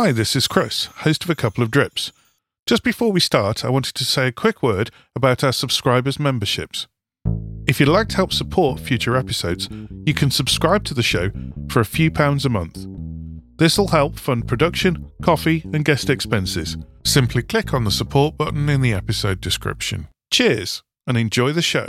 Hi, this is Chris, host of a couple of drips. Just before we start, I wanted to say a quick word about our subscribers' memberships. If you'd like to help support future episodes, you can subscribe to the show for a few pounds a month. This will help fund production, coffee, and guest expenses. Simply click on the support button in the episode description. Cheers and enjoy the show.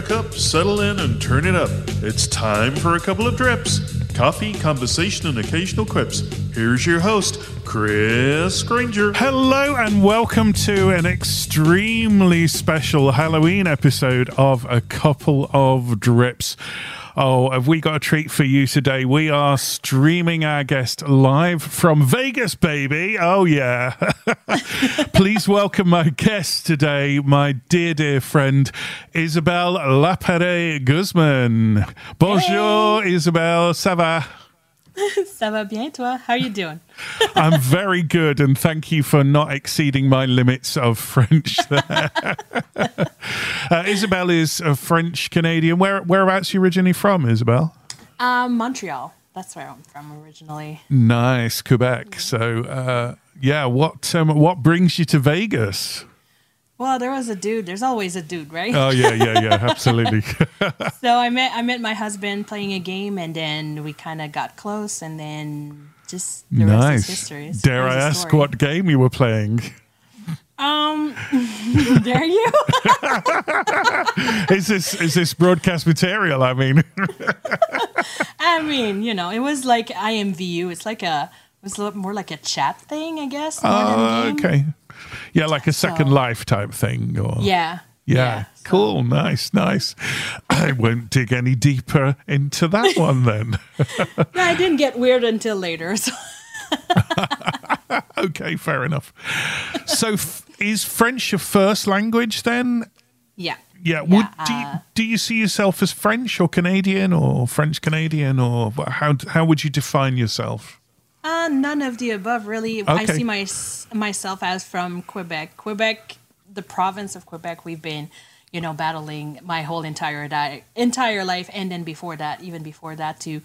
a cup, settle in, and turn it up. It's time for a couple of drips coffee, conversation, and occasional quips. Here's your host, Chris Granger. Hello, and welcome to an extremely special Halloween episode of A Couple of Drips. Oh, have we got a treat for you today? We are streaming our guest live from Vegas, baby. Oh, yeah. Please welcome my guest today, my dear, dear friend, Isabelle Laparé Guzman. Bonjour, Isabelle. Ça va? Ça va bien, toi? How are you doing? I'm very good, and thank you for not exceeding my limits of French there. uh, Isabelle is a French Canadian. Where whereabouts are you originally from, Isabelle? Um, Montreal. That's where I'm from originally. Nice, Quebec. So, uh, yeah, what um, what brings you to Vegas? Well, there was a dude. There's always a dude, right? Oh yeah, yeah, yeah, absolutely. so I met I met my husband playing a game, and then we kind of got close, and then just the rest is nice. history. It's Dare I ask story. what game you were playing? Um, dare you? Is this is this broadcast material? I mean, I mean, you know, it was like IMVU. It's like a it was more like a chat thing, I guess. more than a oh, game. okay, yeah, like a second So- life type thing, or Yeah. Yeah, so- cool, nice, nice. I won't dig any deeper into that one then. No, I didn't get weird until later. So. okay, fair enough. So, f- is French your first language then? Yeah. Yeah. Would Yeah, do you, uh, do you see yourself as French or Canadian or French Canadian or how how would you define yourself? Uh, none of the above, really. I see my, myself as from Quebec. Quebec, the province of Quebec, we've been, you know, battling my whole entire di- entire life, and then before that, even before that, to,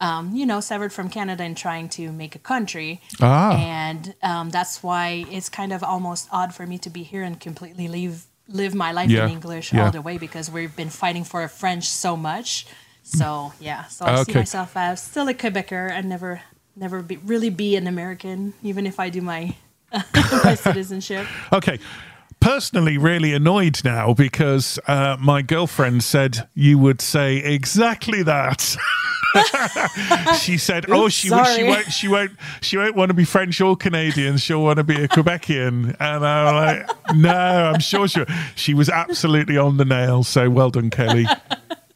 um, you know, severed from Canada and trying to make a country. Ah. And um, that's why it's kind of almost odd for me to be here and completely leave live my life Yeah, in English yeah. all the way because we've been fighting for French so much. So yeah, so I see myself as still a Quebecer and never never be, really be an American, even if I do my my citizenship. Okay. Personally, really annoyed now because uh, my girlfriend said you would say exactly that. she said, "Oh, Oops, she, w- she won't, she won't, she won't want to be French or Canadian. She'll want to be a Quebecian." And I'm like, "No, I'm sure she." She was absolutely on the nail. So well done, Kelly.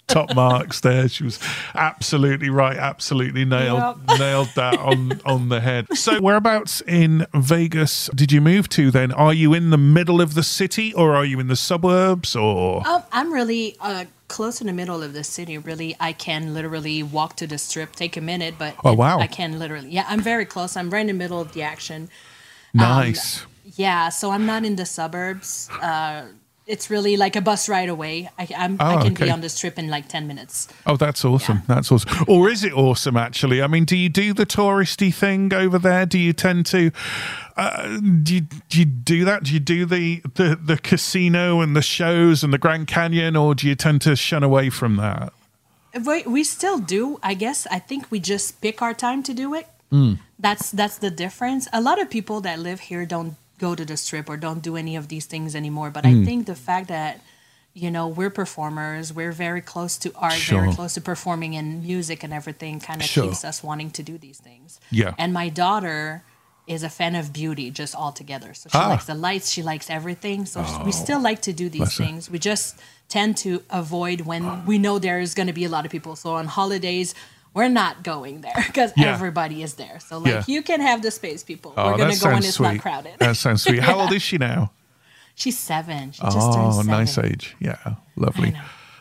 Top marks there. She was absolutely right. Absolutely nailed Yep. nailed that on on the head. So whereabouts in Vegas did you move to then? Are you in the middle of the city or are you in the suburbs or Um, I'm really uh, close in the middle of the city. Really, I can literally walk to the strip, take a minute, but Oh, wow. I can literally. Yeah, I'm very close. I'm right in the middle of the action. nice? Yeah, so I'm not in the suburbs. Uh, it's really like a bus ride away. I, I'm, Oh, I can okay. be on this trip in like ten minutes. Oh, that's awesome. That's awesome. Or is it awesome, actually? I mean, do you do the touristy thing over there? Do you tend to. Uh, do, you, do you do that? Do you do the, the, the casino and the shows and the Grand Canyon, or do you tend to shun away from that? We, we still do. I guess I think we just pick our time to do it. Hmm. That's that's the difference. A lot of people that live here don't go to the strip or don't do any of these things anymore. But Hmm. I think the fact that you know we're performers, we're very close to art, Sure. very close to performing in music and everything, kind of Sure. keeps us wanting to do these things. Yeah. And my daughter is a fan of beauty just altogether. So she Ah. Oh. likes the lights, she likes everything. So we still like to do these things. We just tend to avoid when we know there is going to be a lot of people. So on holidays, we're not going there because Yeah. everybody is there. So like Yeah. you can have the space, people. Oh, we're to go when it's sweet. not crowded. That sounds sweet. How old is she now? She's seven. She just turned Oh, seven. nice age. Yeah, lovely,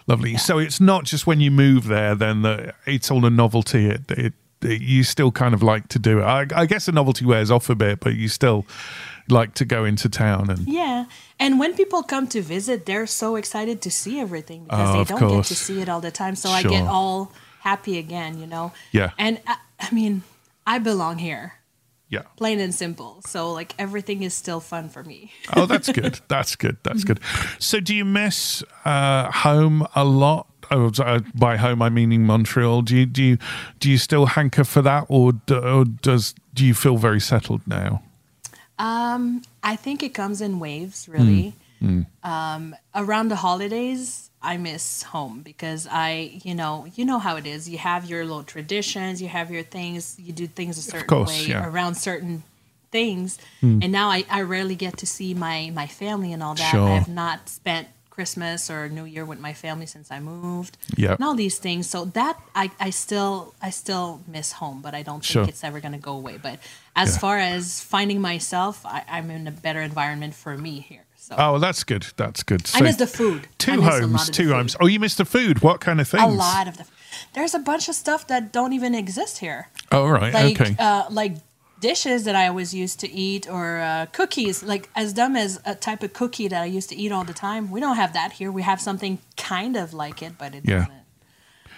lovely. So it's not just when you move there, then that it's all a novelty. It, it, it you still kind of like to do it. I, I guess the novelty wears off a bit, but you still like to go into town and Yeah. And when people come to visit, they're so excited to see everything because Oh, they don't get to see it all the time. So I get all happy again, you know? Yeah. And I, I mean, I belong here, yeah. plain and simple. So like everything is still fun for me. Oh, that's good. That's good. That's good. So, do you miss uh, home a lot? Oh, uh, by home, I meaning Montreal. Do you do you do you still hanker for that, or, d- or does do you feel very settled now? Um, I think it comes in waves, really. Mm, Um, around the holidays, I miss home because I, you know, you know how it is. You have your little traditions, you have your things, you do things a certain course, way yeah. Around certain things. Hmm. And now I, I rarely get to see my my family and all that. Sure. I have not spent Christmas or New Year with my family since I moved. Yep. And all these things. So that I, I still I still miss home, but I don't think Sure. it's ever gonna go away. But as Yeah. far as finding myself, I, I'm in a better environment for me here. So Oh, that's good. That's good. I So miss the food. Two homes, two homes. Oh, you miss the food. What kind of things? A lot of the. There's a bunch of stuff that don't even exist here. Oh, right, Like okay. uh, like dishes that I always used to eat, or uh, cookies. Like as dumb as a type of cookie that I used to eat all the time. We don't have that here. We have something kind of like it, but it Yeah. doesn't.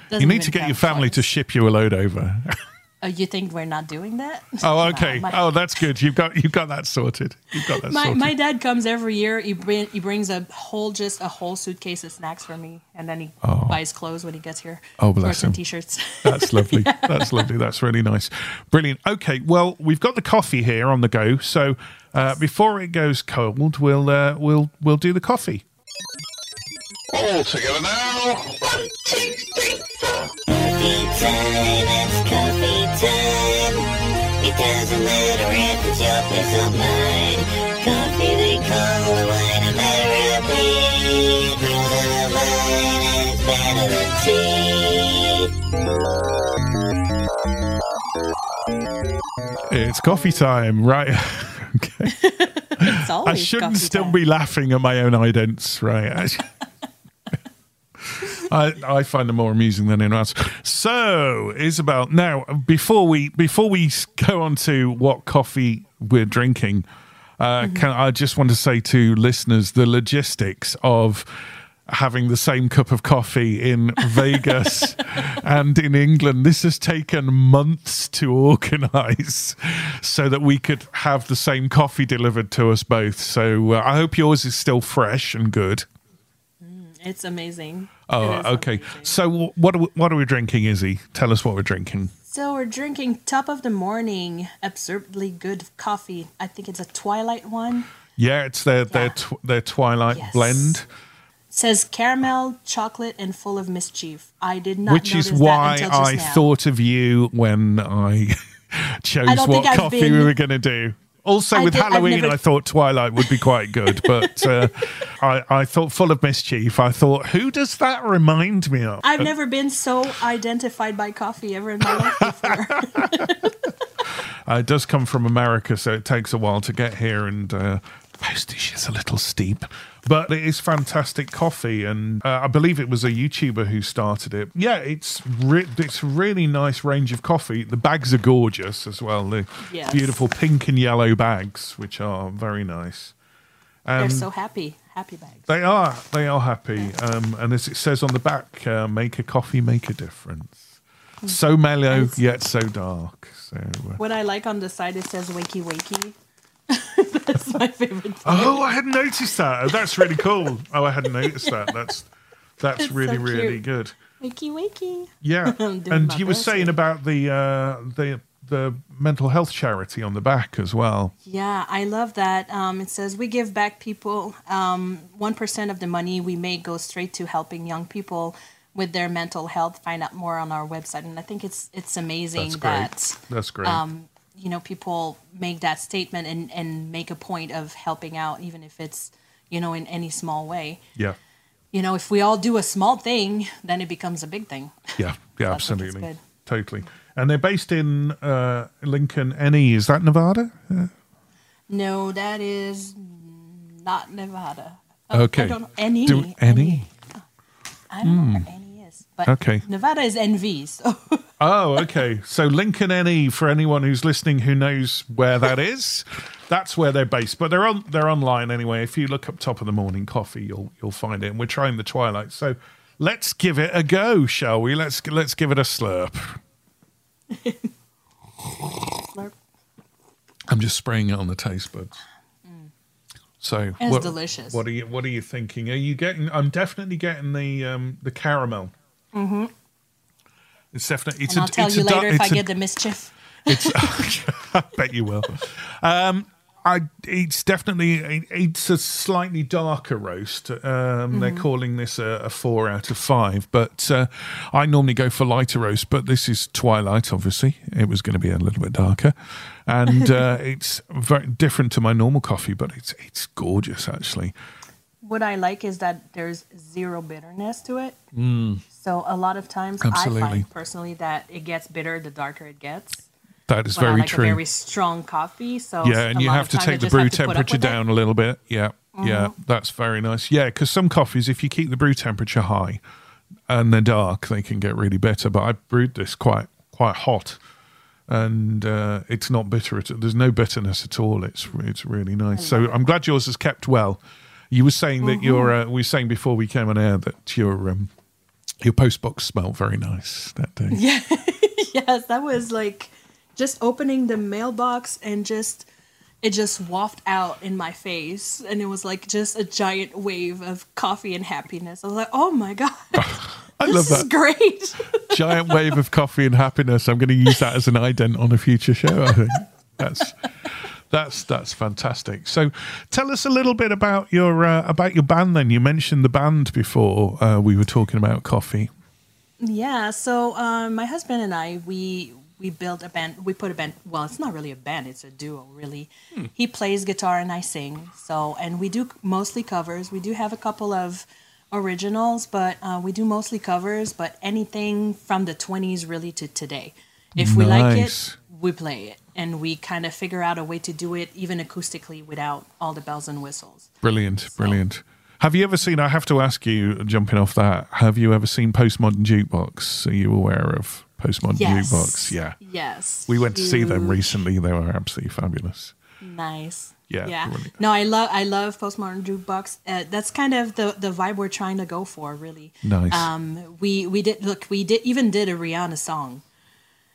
doesn't you need to get your family to ship you a load over. Oh, you think we're not doing that? Oh, okay. my- oh, that's good. You've got you've got that sorted. You've got that My, sorted. my dad comes every year. He bring, he brings a whole just a whole suitcase of snacks for me, and then he buys clothes when he gets here. Oh, bless him. t-shirts. That's lovely. That's lovely. That's really nice. Brilliant. Okay, well, we've got the coffee here on the go. So uh, before it goes cold, we'll uh, we'll we'll do the coffee. All together now. One, two, three, four. Coffee time, it's coffee time. It doesn't matter if it's your place or mine. Coffee they call the wine of therapy. It brews in a vine and it's better than tea. It's coffee time, right? okay. It's I shouldn't still time. be laughing at my own idents, right? I, I find them more amusing than anyone else. So, Isabelle, now before we before we go on to what coffee we're drinking, uh, Mm-hmm. can I just want to say to listeners the logistics of having the same cup of coffee in Vegas and in England. This has taken months to organize so that we could have the same coffee delivered to us both. So uh, I hope yours is still fresh and good. It's amazing. Oh, okay. So what are we, what are we drinking, Izzy? Tell us what we're drinking. So we're drinking top of the morning, absurdly good coffee. I think it's a Twilight one. Yeah, it's their their tw- their Twilight Yes. blend, It says caramel, chocolate, and full of mischief. I did not. which is why I now. thought of you when I chose what coffee we were going to do. Also, I with did- Halloween, never- I thought Twilight would be quite good, but uh, I, I thought Full of Mischief. I thought, who does that remind me of? I've never been so identified by coffee ever in my life before. Uh, it does come from America, so it takes a while to get here, and uh, postage is a little steep. But it is fantastic coffee, and uh, I believe it was a YouTuber who started it. Yeah, it's re- it's a really nice range of coffee. The bags are gorgeous as well. The Yes. beautiful pink and yellow bags, which are very nice. They're Um, so happy, happy bags. They are. They are happy. Um, and as it says on the back, uh, make a coffee, make a difference. So mellow, yet so dark. So, uh, What I like on the side, it says wakey wakey. That's my favorite thing. oh, I hadn't noticed that. Oh, That's really cool. Oh, I hadn't noticed that. That's that's It's so really really good. Wakey wakey. Yeah. And you were best saying about the uh, the the mental health charity on the back as well. Yeah, I love that. Um, it says we give back people um, 1% of the money we make goes straight to helping young people with their mental health. Find out more on our website. And I think it's it's amazing That's great. that That's great. um, you know people make that statement and, and make a point of helping out, even if it's you know in any small way. yeah. You know, if we all do a small thing, then it becomes a big thing. Yeah. Yeah. I think it's Absolutely. Totally. And they're based in uh, Lincoln, NE. Is that Nevada? Uh, No, that is not Nevada. Oh, Okay. I don't. Any. Do any? I don't know any. But Okay. Nevada is NV. So Oh, okay. So Lincoln NE for anyone who's listening who knows where that is. That's where they're based, but they're on they're online anyway. If you look up top of the morning coffee, you'll you'll find it. And we're trying the Twilight, so let's give it a go, shall we? Let's let's give it a slurp. Slurp. I'm just spraying it on the taste buds. So It's what, delicious. What are you What are you thinking? Are you getting? I'm definitely getting the um the caramel. Mm-hmm. It's definitely. It's and a, I'll tell it's you later if I get the mischief. It's, I bet you will. Um, I, it's definitely it's a slightly darker roast. Um, They're calling this a, a four out of five, but uh, I normally go for lighter roast. But this is twilight. Obviously, it was going to be a little bit darker, and uh, it's very different to my normal coffee. But it's it's gorgeous actually. What I like is that there's zero bitterness to it. So a lot of times I Mm. Absolutely. find personally that it gets bitter the darker it gets. That is I very like true. a very strong coffee. So yeah, and you have to take the brew have to put up temperature with it. Mm-hmm. down a little bit. Yeah, yeah, that's very nice. Yeah, because some coffees, if you keep the brew temperature high and they're dark, they can get really bitter. But I brewed this quite quite hot, and uh, it's not bitter. At, there's no bitterness at all. It's it's really nice. So I'm glad yours is kept well. You were saying that your Mm-hmm. uh, we were saying before we came on air that your um, your post box smelled very nice that day. Yeah. yes, that was like just opening the mailbox and just it just wafted out in my face and it was like just a giant wave of coffee and happiness. I was like, "Oh my god. I this love is that. great." giant wave of coffee and happiness. I'm going to use that as an ident on a future show. I think that's that's that's fantastic. So, tell us a little bit about your uh, about your band. Then you mentioned the band before uh, we were talking about coffee. Yeah, so um, my husband and I, we we built a band. We put a band. Well, it's not really a band; it's a duo, really. He plays guitar and I sing. So, and we do mostly covers. We do have a couple of originals, but uh, we do mostly covers. But anything from the twenties, really, to today. If we like it, we play it, and we kind of figure out a way to do it even acoustically without all the bells and whistles. Brilliant, brilliant. Have you ever seen? I have to ask you, jumping off that. Have you ever seen Postmodern Jukebox? Are you aware of Postmodern Yes. Jukebox? Yeah, Yes. we went to see them recently. They were absolutely fabulous. Nice. Yeah, Yeah. brilliant. No, I love I love postmodern jukebox. Uh, that's kind of the the vibe we're trying to go for, really. Nice. Um, we we did look. We did even did a Rihanna song,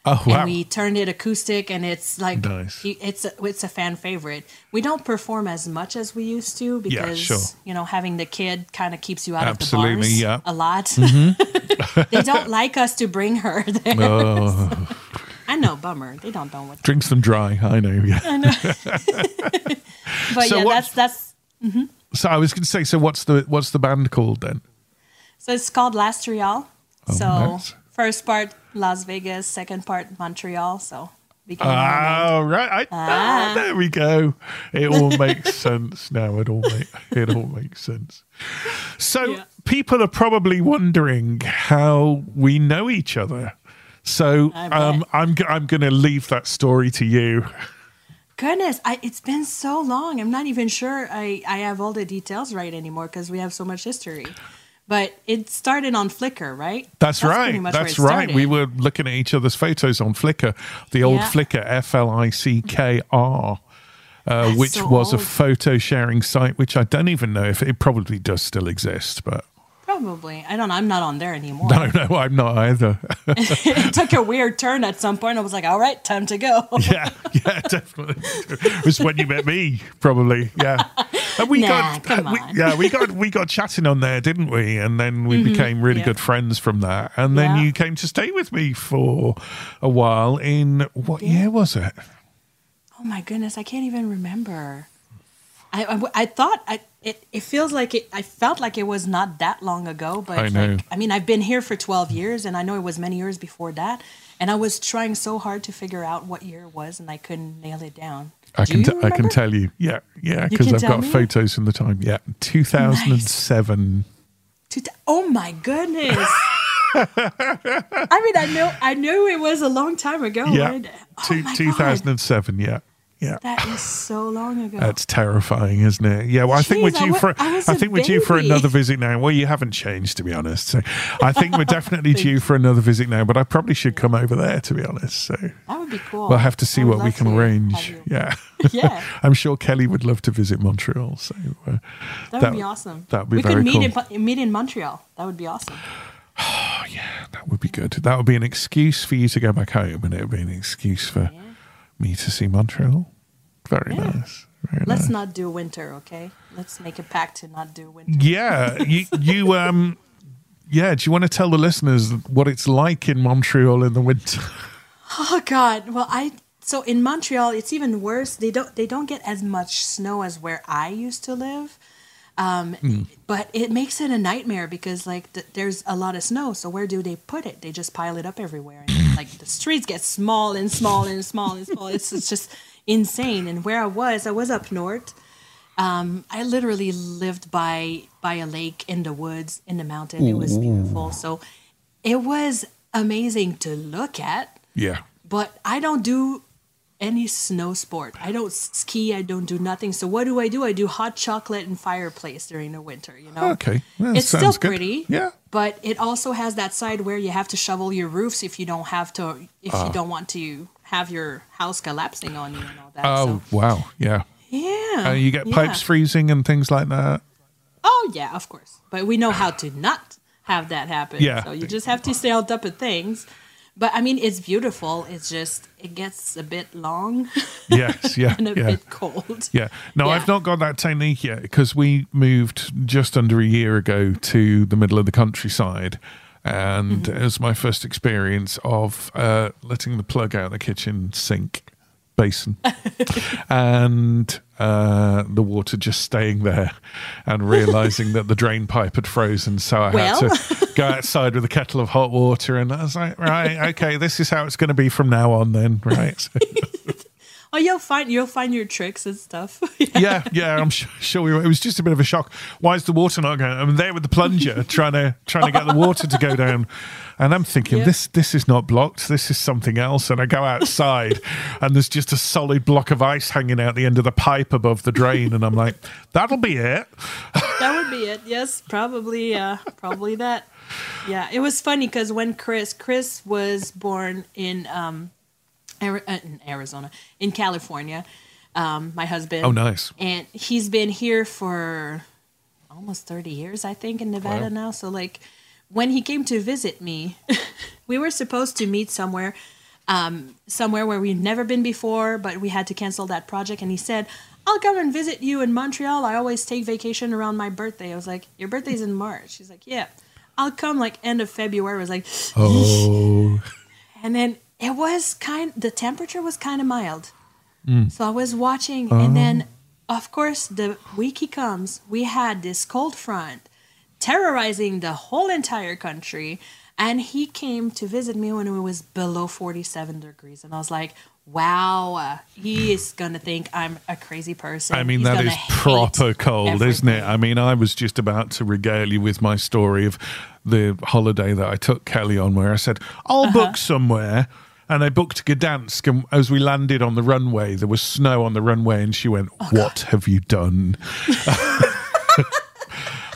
Oh wow! and we turned it acoustic, and it's like Nice. it's a, it's a fan favorite. We don't perform as much as we used to Yeah, because sure. you know having the kid kind of keeps you out Absolutely, of the bars yeah. Mm-hmm. a lot. they don't like us to bring her there. Oh, I know, bummer. They don't know what. drinks them dry. I know. Yeah. I know. But So yeah, that's that's So I was going to say. So what's the what's the band called then? So it's called Las Treal. so Oh, nice. first part Las Vegas, second part Montreal. So we can. Oh right, I, ah, there we go. It all makes sense now. It all make, it all makes sense. So Yeah. people are probably wondering how we know each other. So I bet. um, I'm g- I'm going to leave that story to you. Goodness, I, it's been so long. I'm not even sure I, I have all the details right anymore because we have so much history. But it started on Flickr, right? That's, pretty right. That's right. We were looking at each other's photos on Flickr, the old Yeah. Flickr, F L I C K R. uh, which so was a photo sharing site, which I don't even know if it probably does still exist, but Probably. I don't know. I'm not on there anymore. no, no, I'm not either. it took a weird turn at some point. I was like, all right, time to go. yeah, yeah, definitely. It was when you met me, probably. Yeah, and we Nah, got, come we, yeah, we got, we got chatting on there, didn't we? And then we became really Mm-hmm. yeah. good friends from that. And then Yeah. you came to stay with me for a while. In what year was it? Oh my goodness, I can't even remember. I, I, I thought I, it, it feels like it, I felt like it was not that long ago, but I know. like, I mean, I've been here for 12 years and I know it was many years before that. And I was trying so hard to figure out what year it was and I couldn't nail it down. I Do can, t- I can tell you. Yeah, yeah, because I've got me? photos from the time. Yeah, 2007. Two thou- oh my goodness. I mean, I know, I knew it was a long time ago. Yeah, right? Oh Two, my God. 2007. Yeah, yeah. That is so long ago. That's terrifying, isn't it? Yeah, well, I think we're I due for. I I think we're due for another visit now. Well, you haven't changed, to be honest. So, I think we're definitely due for another visit now. But I probably should come over there, to be honest. So, that would be cool. we'll have to see what we can arrange. Yeah, Yeah. I'm sure Kelly would love to visit Montreal. So, uh, That, That- would be awesome. that would be we very could meet cool. in meet in Montreal. That would be awesome. Oh, yeah, that would be good. That would be an excuse for you to go back home, and it would be an excuse for me to see Montreal. Very Yeah. nice. Very Let's nice. not do winter, okay? Let's make a pact to not do winter. Yeah, you, you um, yeah. Do you want to tell the listeners what it's like in Montreal in the winter? Oh God. Well, I so in Montreal, it's even worse. They don't they don't get as much snow as where I used to live. Um, Hmm. But it makes it a nightmare because like th- there's a lot of snow. So where do they put it? They just pile it up everywhere, and like the streets get small and small and small and small. It's, it's just insane. And where I was, I was up north. Um, I literally lived by by a lake in the woods in the mountain. It was beautiful. So it was amazing to look at Yeah, but I don't do any snow sport. I don't ski. I don't do nothing. So what do I do? I do hot chocolate and fireplace during the winter. You know. Okay. Well, it's still good. pretty. Yeah. But it also has that side where you have to shovel your roofs if you don't have to. If you don't want to have your house collapsing on you and all that. Oh so, wow, yeah. yeah. Uh, you get yeah. pipes freezing and things like that. Oh yeah, of course. But we know how to not have that happen. Yeah. So you just have to stay on top of things. But I mean, it's beautiful. It's just it gets a bit long Yes, yeah, and a yeah. bit cold. Yeah. No, Yeah. I've not got that technique yet because we moved just under a year ago to the middle of the countryside. And Mm-hmm. it was my first experience of uh, letting the plug out the kitchen sink basin and uh, the water just staying there and realizing that the drain pipe had frozen. So I Well. had to go outside with a kettle of hot water. And I was like, right, okay, this is how it's going to be from now on, then. Right. So- Oh, you'll find you'll find your tricks and stuff. yeah, yeah, I'm sure, sure we were. It was just a bit of a shock. Why is the water not going? I'm there with the plunger trying to trying to get the water to go down, and I'm thinking Yeah. this this is not blocked. This is something else. And I go outside, and there's just a solid block of ice hanging out the end of the pipe above the drain, and I'm like, that'll be it. that would be it. Yes, probably. Uh, probably that. Yeah, it was funny because when Chris Chris was born in um, Ari- uh, in Arizona, in California, um, my husband. Oh, nice. And he's been here for almost thirty years, I think, in Nevada Wow. now. So like, when he came to visit me, we were supposed to meet somewhere. Um, somewhere where we'd never been before, but we had to cancel that project. And he said, I'll come and visit you in Montreal. I always take vacation around my birthday. I was like, Your birthday's in March. He's like, Yeah. I'll come like end of February. I was like, Oh, and then it was kind the temperature was kind of mild. Mm. So I was watching Oh. and then of course the week he comes, we had this cold front terrorizing the whole entire country and he came to visit me when it was below 47 degrees and I was like, "Wow, uh, he is going to think I'm a crazy person." I mean He's that gonna is proper cold, isn't it? I mean, I was just about to regale you with my story of the holiday that I took Kelly on, where I said I'll Uh-huh. book somewhere. And I booked Gdansk, and as we landed on the runway, there was snow on the runway, and she went, Oh, "What have you done?"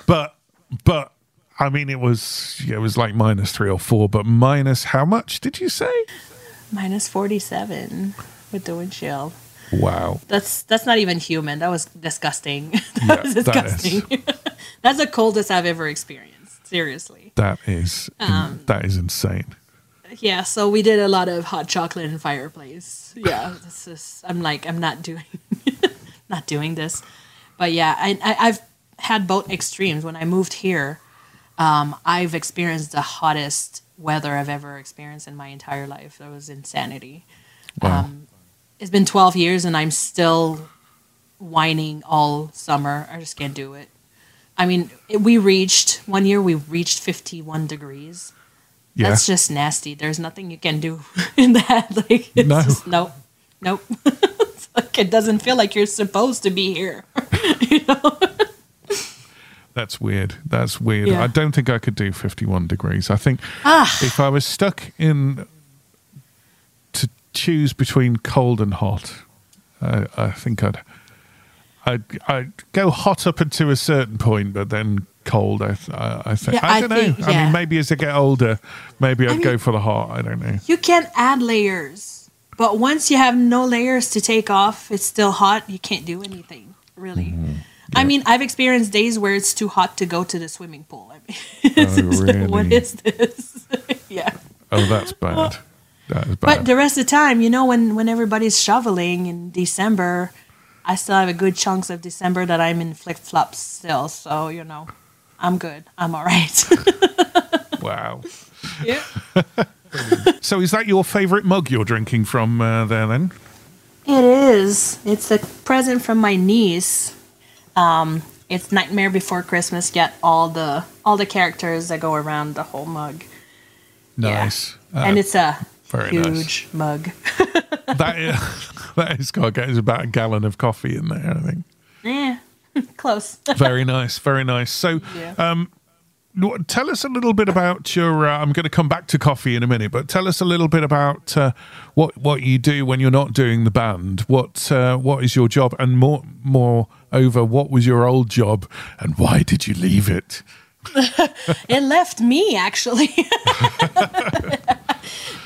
but, but, I mean, it was it was like minus three or four, but minus how much did you say? minus 47 with the windchill. Wow. That's that's not even human. That was disgusting. that Yeah, was that disgusting. that's the coldest I've ever experienced. Seriously. That is Um, that is insane. Yeah, so we did a lot of hot chocolate and fireplace. Yeah, this is. I'm like, I'm not doing, not doing this. But yeah, I, I I've had both extremes. When I moved here, um, I've experienced the hottest weather I've ever experienced in my entire life. That was insanity. Wow. Um, it's been 12 years and I'm still whining all summer. I just can't do it. I mean, it- we reached one year. We reached 51 degrees. Yeah. That's just nasty. There's nothing you can do in that. Like, it's No. just nope, nope. Like it doesn't feel like you're supposed to be here. You know. That's weird. That's weird. Yeah. I don't think I could do 51 degrees. I think Ah. if I was stuck in to choose between cold and hot, I, I think I'd, I'd I'd go hot up until a certain point, but then cold. I th- I, I think Yeah, I I don't think- know. I yeah. mean, maybe as I get older, maybe I'd I go for the hot. I don't know. You can add layers, but once you have no layers to take off, it's still hot. You can't do anything really. Mm-hmm. I mean, I've experienced days where it's too hot to go to the swimming pool. I mean, Oh, just like, what really? is this? yeah. Oh, that's bad. That is bad. But the rest of the time, you know, when when everybody's shoveling in December, I still have a good chunks of December that I'm in flip flops still. So you know, I'm good. I'm all right. wow. yeah. So, is that your favourite mug you're drinking from uh, there? Then It is. It's a present from my niece. Um, it's Nightmare Before Christmas. Get all the all the characters that go around the whole mug. Yeah. nice. and it's a very nice. huge nice. mug. that is, that is got it's about a gallon of coffee in there. I think. yeah, close. Very nice, very nice. So, Yeah. um, tell us a little bit about your. Uh, I'm going to come back to coffee in a minute, but tell us a little bit about uh, what what you do when you're not doing the band. What uh, what is your job, and more more over, what was your old job, and why did you leave it? it left me actually.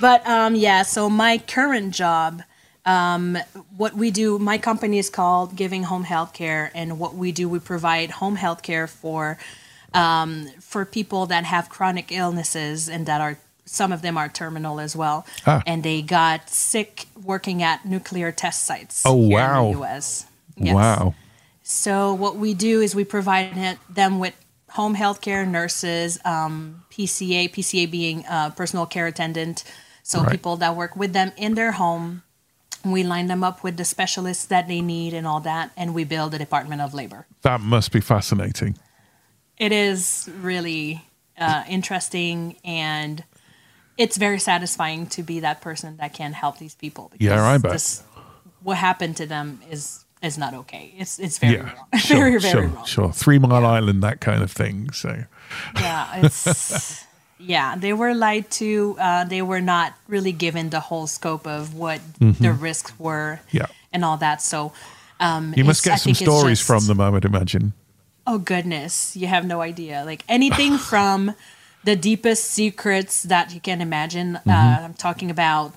But um, yeah, so my current job, um, what we do, my company is called Giving Home Healthcare, and what we do, we provide home health care for um, for people that have chronic illnesses and that are some of them are terminal as well, Ah. and they got sick working at nuclear test sites. Oh, here wow. In the U.S. Yes. Wow. So what we do is we provide them with home health care nurses, um, PCA, PCA being uh, personal care attendant. So Right. people that work with them in their home. We line them up with the specialists that they need and all that, and we build a Department of Labor. That must be fascinating. It is really uh, interesting and it's very satisfying to be that person that can help these people. Yeah, I bet. this- what happened to them is is not okay. It's it's very yeah, wrong. sure, very very sure, wrong. sure. Three Mile Island, that kind of thing. So, Yeah, it's yeah. They were lied to. Uh, they were not really given the whole scope of what the risks were. Mm-hmm. Yeah. and all that. So um, you must get some stories just- from them, I would imagine. Oh goodness, you have no idea. Like anything from the deepest secrets that you can imagine. Mm-hmm. Uh, I'm talking about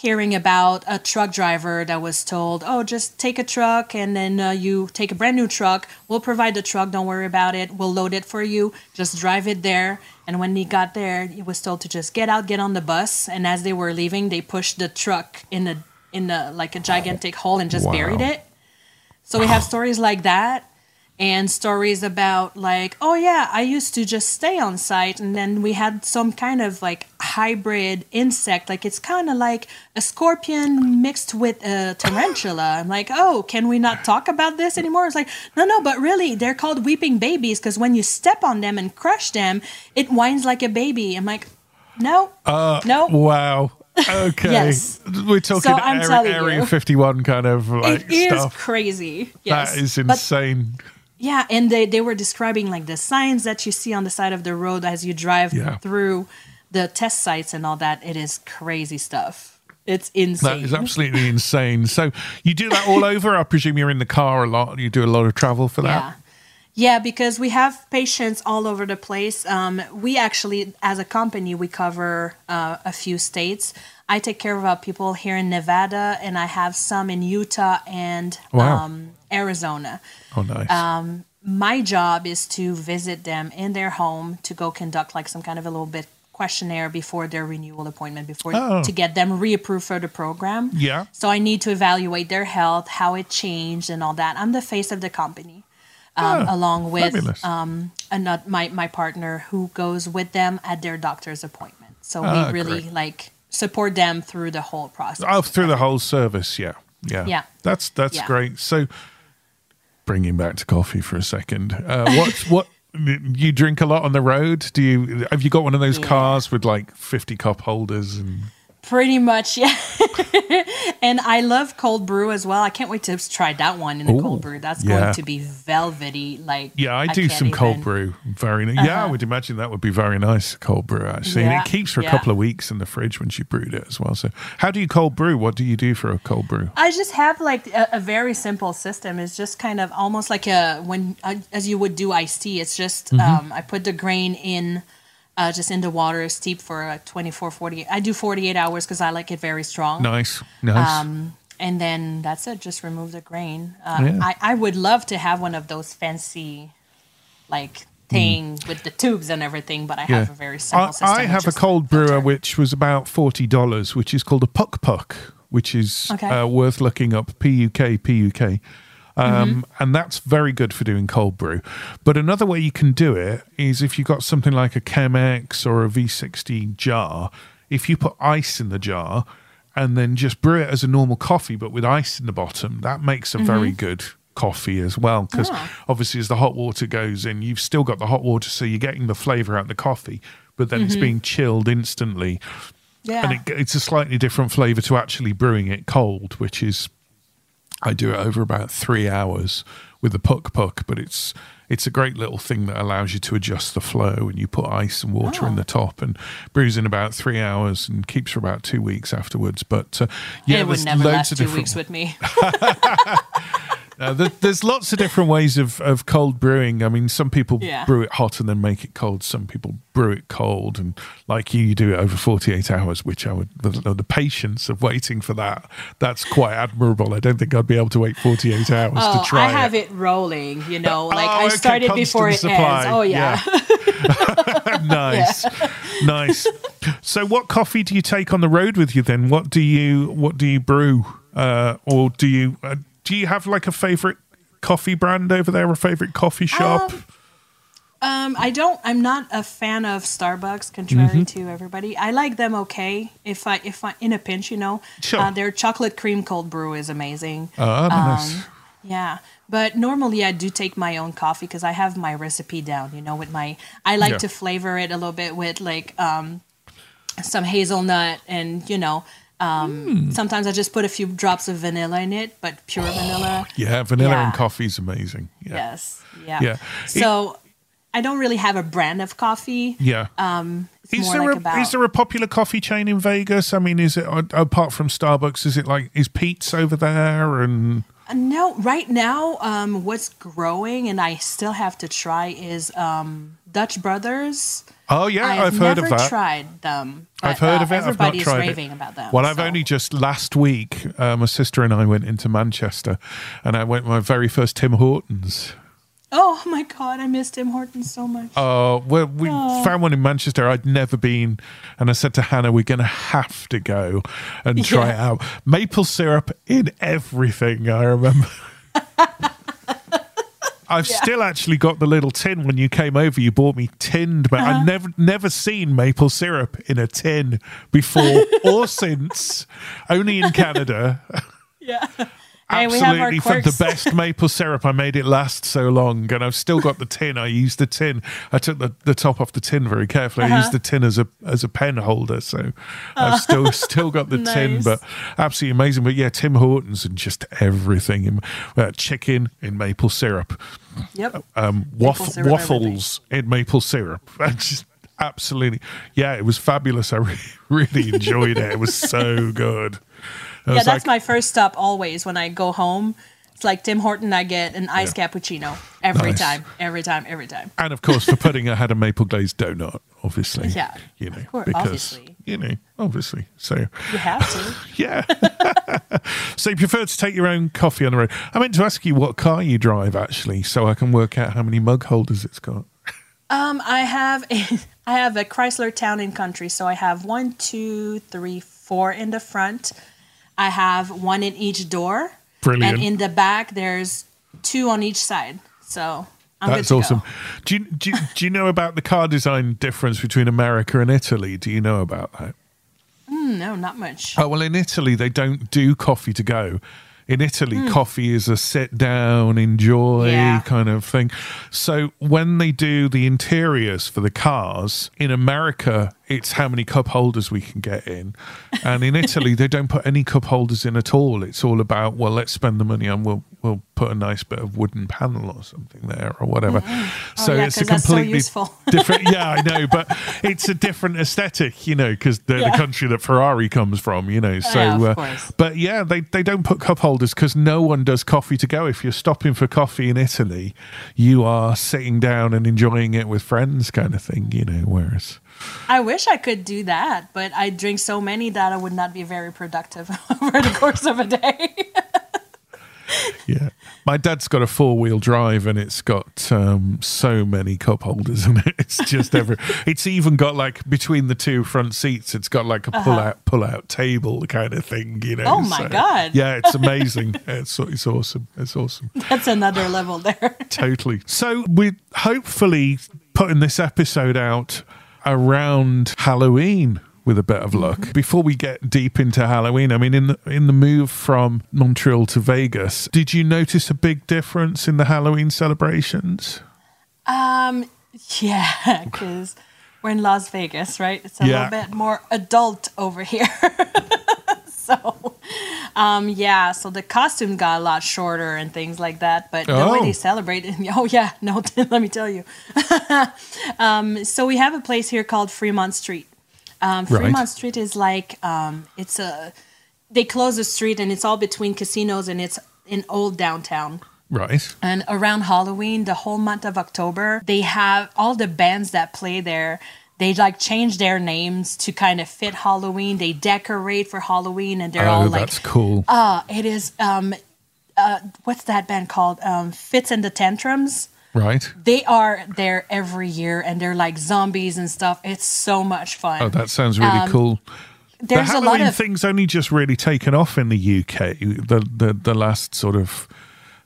hearing about a truck driver that was told, "Oh, just take a truck and then uh, you take a brand new truck. We'll provide the truck. Don't worry about it. We'll load it for you. Just drive it there." And when he got there, he was told to just get out, get on the bus. And as they were leaving, they pushed the truck in the in the like a gigantic hole and just Wow. buried it. So we have stories like that and stories about like, oh yeah, I used to just stay on site and then we had some kind of like hybrid insect, like it's kind of like a scorpion mixed with a tarantula. I'm like, oh, can we not talk about this anymore? It's like, no, no, but really, they're called weeping babies because when you step on them and crush them, it whines like a baby. I'm like, no, uh, no. Wow. Okay. Yes. We're talking So area, area 51 kind of like It is stuff. crazy. Yes. That is But insane. Yeah, and they, they were describing like the signs that you see on the side of the road as you drive Yeah. through the test sites and all that. It is crazy stuff. It's insane. That is absolutely insane. So you do that all over? I presume you're in the car a lot. You do a lot of travel for that. Yeah. Yeah, because we have patients all over the place. Um, we actually, as a company, we cover uh, a few states. I take care of uh, people here in Nevada, and I have some in Utah and Wow. um, Arizona. Oh, nice. Um, my job is to visit them in their home to go conduct like some kind of a little bit questionnaire before their renewal appointment before Oh. to get them reapproved for the program. Yeah. So I need to evaluate their health, how it changed, and all that. I'm the face of the company, um, Oh, along with um, another, my my partner who goes with them at their doctor's appointment. So Ah, we really great. like support them through the whole process. Oh, through the whole service, yeah, yeah, Yeah. That's that's Yeah. great. So, bringing back to coffee for a second, uh, what what you drink a lot on the road? Do you have you got one of those Yeah. cars with like fifty cup holders and Pretty much, yeah. and I love cold brew as well. I can't wait to try that one in the Ooh, cold brew. That's yeah. going to be velvety. Like yeah, I do can't some cold even- Uh-huh. brew. Very ni- yeah, I would imagine that would be very nice cold brew actually, and it keeps for a yeah. couple of weeks in the fridge when she brewed it as well. So, how do you cold brew? What do you do for a cold brew? I just have like a, a very simple system. It's just kind of almost like a when uh, as you would do iced tea. It's just Mm-hmm. um, I put the grain in. Uh, just in the water, steep for uh, 24, 48. I do 48 hours because I like it very strong. Nice, nice. Um, and then that's it. Just remove the grain. Uh, Yeah. I, I would love to have one of those fancy, like thing with the tubes and everything, but I have a very simple I, system. I have a cold brewer which was about forty dollars, which is called a PuckPuck, which is Okay. uh, worth looking up. P U K P U K. Um, Mm-hmm. And that's very good for doing cold brew. But another way you can do it is if you've got something like a Chemex or a V60 jar, if you put ice in the jar and then just brew it as a normal coffee, but with ice in the bottom, that makes a Mm-hmm. very good coffee as well. Because Ah. obviously, as the hot water goes in, you've still got the hot water, so you're getting the flavor out of the coffee, but then it's being chilled instantly. Mm-hmm. Yeah. And it, it's a slightly different flavor to actually brewing it cold, which is I do it over about three hours with the PuckPuck, but it's it's a great little thing that allows you to adjust the flow and you put ice and water Oh. in the top and brews in about three hours and keeps for about two weeks afterwards. But uh, yeah, it would never loads last two different weeks with me. uh, there, there's lots of different ways of, of cold brewing. I mean, some people Yeah. brew it hot and then make it cold. Some people brew it cold, and like you, you do it over 48 hours, which I would, the, the patience of waiting for that, that's quite admirable. I don't think I'd be able to wait 48 hours Oh, to try I have it. it rolling, you know, like Oh, I okay, started before it constant ends. Oh, yeah. nice, nice. So, what coffee do you take on the road with you then? What do you what do you brew, uh, or do you uh, do you have like a favorite coffee brand over there, a favorite coffee shop? Um, I don't. I'm not a fan of Starbucks, contrary Mm-hmm. to everybody. I like them okay. If I, if I, in a pinch, you know, Sure. uh, their chocolate cream cold brew is amazing. Nice. Um, Yeah, but normally I do take my own coffee because I have my recipe down. You know, with my I like Yeah. to flavor it a little bit with like um, some hazelnut and you know. Um, Hmm. Sometimes I just put a few drops of vanilla in it, but pure vanilla. yeah, vanilla yeah. and coffee is amazing. Yeah, Yes. Yeah. Yeah. So I don't really have a brand of coffee. yeah. Um, is there like a about. is there a popular coffee chain in Vegas? I mean, is it apart from Starbucks? Is it like is Pete's over there and Uh, no, right now, um, what's growing and I still have to try is um, Dutch Brothers. oh yeah, I've, I've, heard of that. tried them. I've heard uh, of it. I've not Everybody's tried raving it. about them. Well, I've so- only just last week, uh, my sister and I went into Manchester, and I went my very first Tim Hortons. Oh my god, I miss Tim Hortons so much. Oh, well, we found one in Manchester. I'd never been, and I said to Hannah, "We're going to have to go and try Yeah. it out." Maple syrup in everything. I remember. I've still actually got the little tin. When you came over, you bought me tinned. But Uh-huh. I've never never seen maple syrup in a tin before or since. Only in Canada. yeah. Hey, we have our Absolutely for the best maple syrup. I made it last so long, and I've still got the tin. I used the tin. I took the, the top off the tin very carefully. I Uh-huh. used the tin as a as a pen holder, so I've still still got the tin. But absolutely amazing. But yeah, Tim Hortons and just everything in uh, chicken in maple syrup, Yep. um, Maple syrup, waffles in maple syrup. Just absolutely yeah, it was fabulous. I re- really enjoyed it. It was so good. Yeah, that's like- my first stop always when I go home. It's like Tim Horton, I get an iced cappuccino every Nice. time, every time, every time. And of course, for pudding, I had a maple glazed donut, obviously. Yeah, You know, course, because obviously. you know, obviously. So You have to. yeah. so you prefer to take your own coffee on the road. I meant to ask you what car you drive actually, so I can work out how many mug holders it's got. Um, I have a, I have a Chrysler Town and Country, so I have one, two, three, four in the front. I have one in each door. Brilliant. And in the back, there's two on each side. So I'm That's awesome. Go. Do you, do, you, do you know about the car design difference between America and Italy? Do you know about that? Mm, no, not much. Oh, well, in Italy, they don't do coffee to go. In Italy, hmm. coffee is a sit down, enjoy Yeah. kind of thing. So when they do the interiors for the cars, in America, it's how many cup holders we can get in. And in Italy, they don't put any cup holders in at all. It's all about, well, let's spend the money and we'll, we'll put a nice bit of wooden panel or something there or whatever. So Oh, yeah, it's a that's so completely different. Yeah, I know, but it's a different aesthetic, you know, because they're Yeah. the country that Ferrari comes from, you know. So, Yeah, uh, but yeah, they, they don't put cup holders because no one does coffee to go. If you're stopping for coffee in Italy, you are sitting down and enjoying it with friends, kind of thing, you know. Whereas, I wish I could do that, but I drink so many that I would not be very productive over the course of a day. Yeah, my dad's got a four wheel drive and it's got um, so many cup holders in it. It's just every. it's even got like between the two front seats, it's got like a pull out pull out table kind of thing, you know. Uh-huh. Oh my God. Yeah, it's amazing. it's it's awesome. It's awesome. That's another level there. totally. So we're hopefully putting this episode out around Halloween with a bit of luck. Before we get deep into Halloween, I mean in the in the move from Montreal to Vegas, did you notice a big difference in the Halloween celebrations? Um, yeah, because we're in Las Vegas, right? It's a Yeah. little bit more adult over here. so, um, yeah, so the costume got a lot shorter and things like that. But the way Oh. they celebrate, oh yeah, no, let me tell you. um, so we have a place here called Fremont Street. Um, Right. Fremont Street is like um, it's a they close the street and it's all between casinos and it's in old downtown. Right. And around Halloween, the whole month of October, they have all the bands that play there. They like change their names to kind of fit Halloween. They decorate for Halloween, and they're oh, all like, that's cool. "Ah, it is." Um, uh, what's that band called? Um, Fitz and the Tantrums. Right. They are there every year, and they're like zombies and stuff. It's so much fun. Oh, that sounds really um, cool. The There's a lot of thing's only just really taken off in the UK. The the the last sort of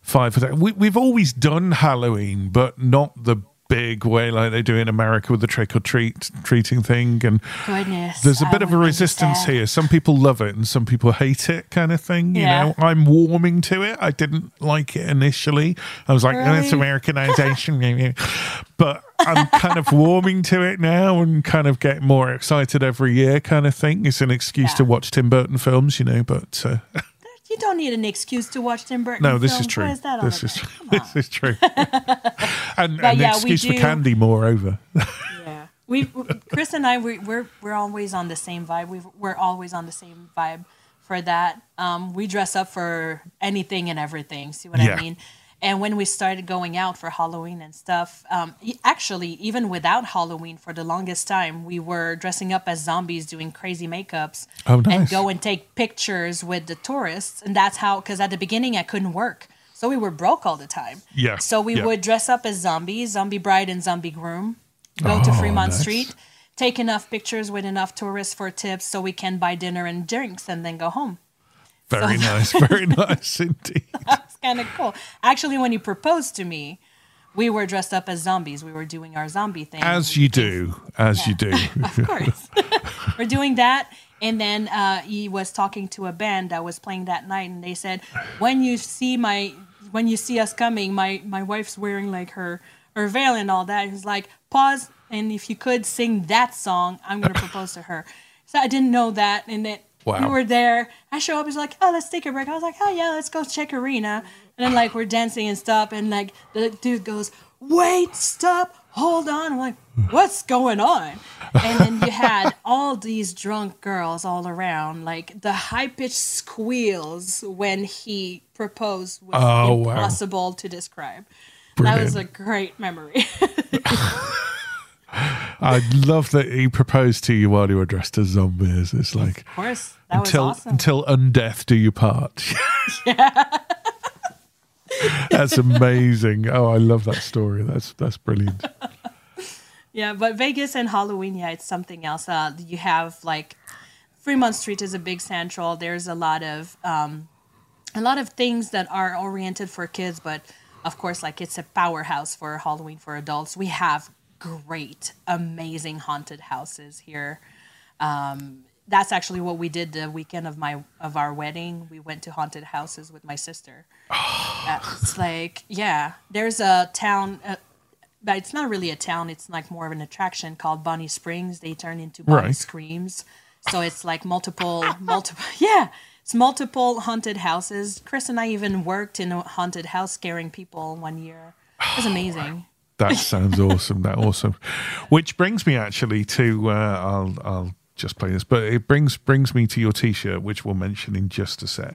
five. We, we've always done Halloween, but not the big way like they do in America with the trick or treat treating thing. And goodness. there's a bit of a resistance here. Some people love it and some people hate it, kind of thing. You know, I'm warming to it. I didn't like it initially. I was like, oh, it's Americanization, but I'm kind of warming to it now and kind of get more excited every year, kind of thing. It's an excuse to watch Tim Burton films, you know. But uh, You don't need an excuse to watch Tim Burton. no, this is true. Is This is? This is true. and But an yeah, excuse for candy, moreover. Yeah, we Chris and I we, we're we're always on the same vibe. we we're always on the same vibe for that. Um, we dress up for anything and everything. See what Yeah. I mean? And when we started going out for Halloween and stuff, um, actually, even without Halloween, for the longest time, we were dressing up as zombies, doing crazy makeups, Oh, and go and take pictures with the tourists. And that's how, because at the beginning I couldn't work, so we were broke all the time. Yeah, So we yeah. would dress up as zombies, zombie bride and zombie groom, go to Oh, Fremont nice. Street, take enough pictures with enough tourists for tips so we can buy dinner and drinks and then go home. Very So- nice, very nice indeed. It's kind of cool. Actually, when you proposed to me, we were dressed up as zombies. We were doing our zombie thing. As you do, as you do. Of course. we're doing that. And then uh, he was talking to a band that was playing that night, and they said, "When you see my, when you see us coming, my my wife's wearing like her her veil and all that." He's like, "Pause, and if you could sing that song, I'm gonna propose to her." So I didn't know that, and then we Wow. were there. I show up, he's like, "Oh, let's take a break." I was like, "Oh yeah, let's go check arena." And then like we're dancing and stuff, and like the dude goes, "Wait, stop, hold on." I'm like, "What's going on?" And then you had all these drunk girls all around, like the high pitched squeals when he proposed was Oh, wow. impossible to describe. That was a great memory. I love that he proposed to you while you were dressed as zombies. It's like Of course, that until was awesome. until undeath do you part. That's amazing. Oh, I love that story. That's that's brilliant. Yeah, but Vegas and Halloween, yeah, it's something else. Uh, you have like Fremont Street is a big central. There's a lot of um, a lot of things that are oriented for kids, but of course, like it's a powerhouse for Halloween for adults. We have great, amazing haunted houses here. Um, that's actually what we did the weekend of my of our wedding. We went to haunted houses with my sister. It's like yeah, there's a town. Uh, but it's not really a town. It's like more of an attraction called Bonnie Springs. They turn into Bonnie Right. Screams. So it's like multiple, multiple, yeah, it's multiple haunted houses. Chris and I even worked in a haunted house scaring people one year. It was amazing. That sounds awesome. That awesome. Which brings me actually to uh, I'll I'll just play this, but it brings brings me to your T-shirt, which we'll mention in just a sec.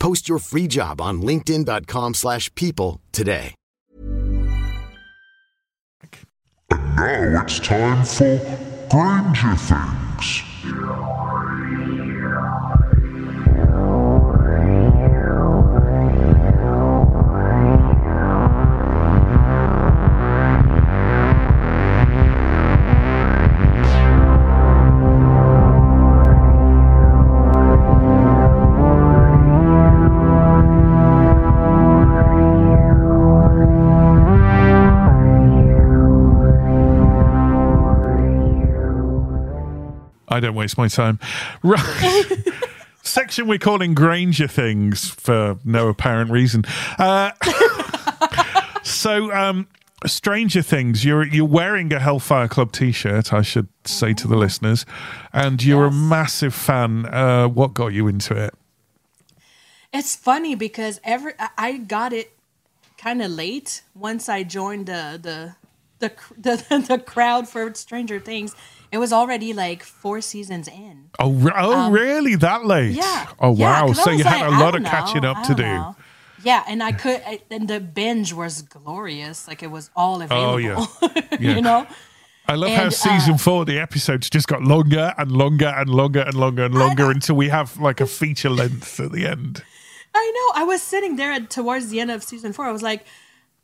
Post your free job on linkedin.com/people slash people today. And Now it's time for Granger Things. I don't waste my time. Right. Section we're calling Granger things for no apparent reason. Uh, so, um, Stranger Things, you're you're wearing a Hellfire Club T-shirt. I should say to the listeners, and you're a massive fan. Uh, what got you into it? It's funny because every I- I got it kind of late once I joined the the the the, the crowd for Stranger Things. It was already like four seasons in. Oh, re- oh, really? That late? Um, Yeah. Oh, Yeah, wow. I So you had like, a lot of catching up to don't know. Yeah, and I could, I, and the binge was glorious. Like it was all available. Oh, yeah. Yeah. you know. I love how season uh, four, the episodes just got longer and longer and longer and longer and longer until we have like a feature length at the end. I know. I was sitting there at, towards the end of season four. I was like,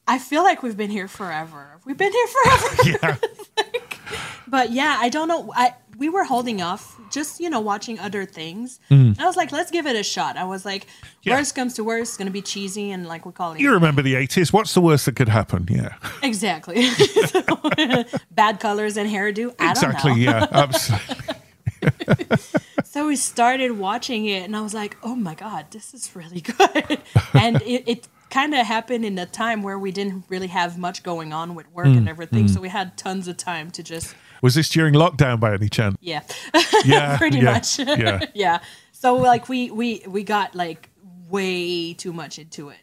I feel like we've been here forever. We've been here forever. Yeah. But yeah, I don't know. I we were holding off, just you know, watching other things. Mm. I was like, let's give it a shot. I was like, Yeah. worst comes to worst, it's gonna be cheesy and like we call it You remember the 80s. What's the worst that could happen? Yeah. exactly bad colors and hairdo. I exactly. don't know. Yeah. Absolutely. So we started watching it, and I was like, "Oh my god, this is really good!" and it, it kind of happened in a time where we didn't really have much going on with work Mm, and everything, mm. so we had tons of time to just, Was this during lockdown by any chance? yeah, Yeah, pretty yeah, much, yeah. yeah. So like we we we got like way too much into it.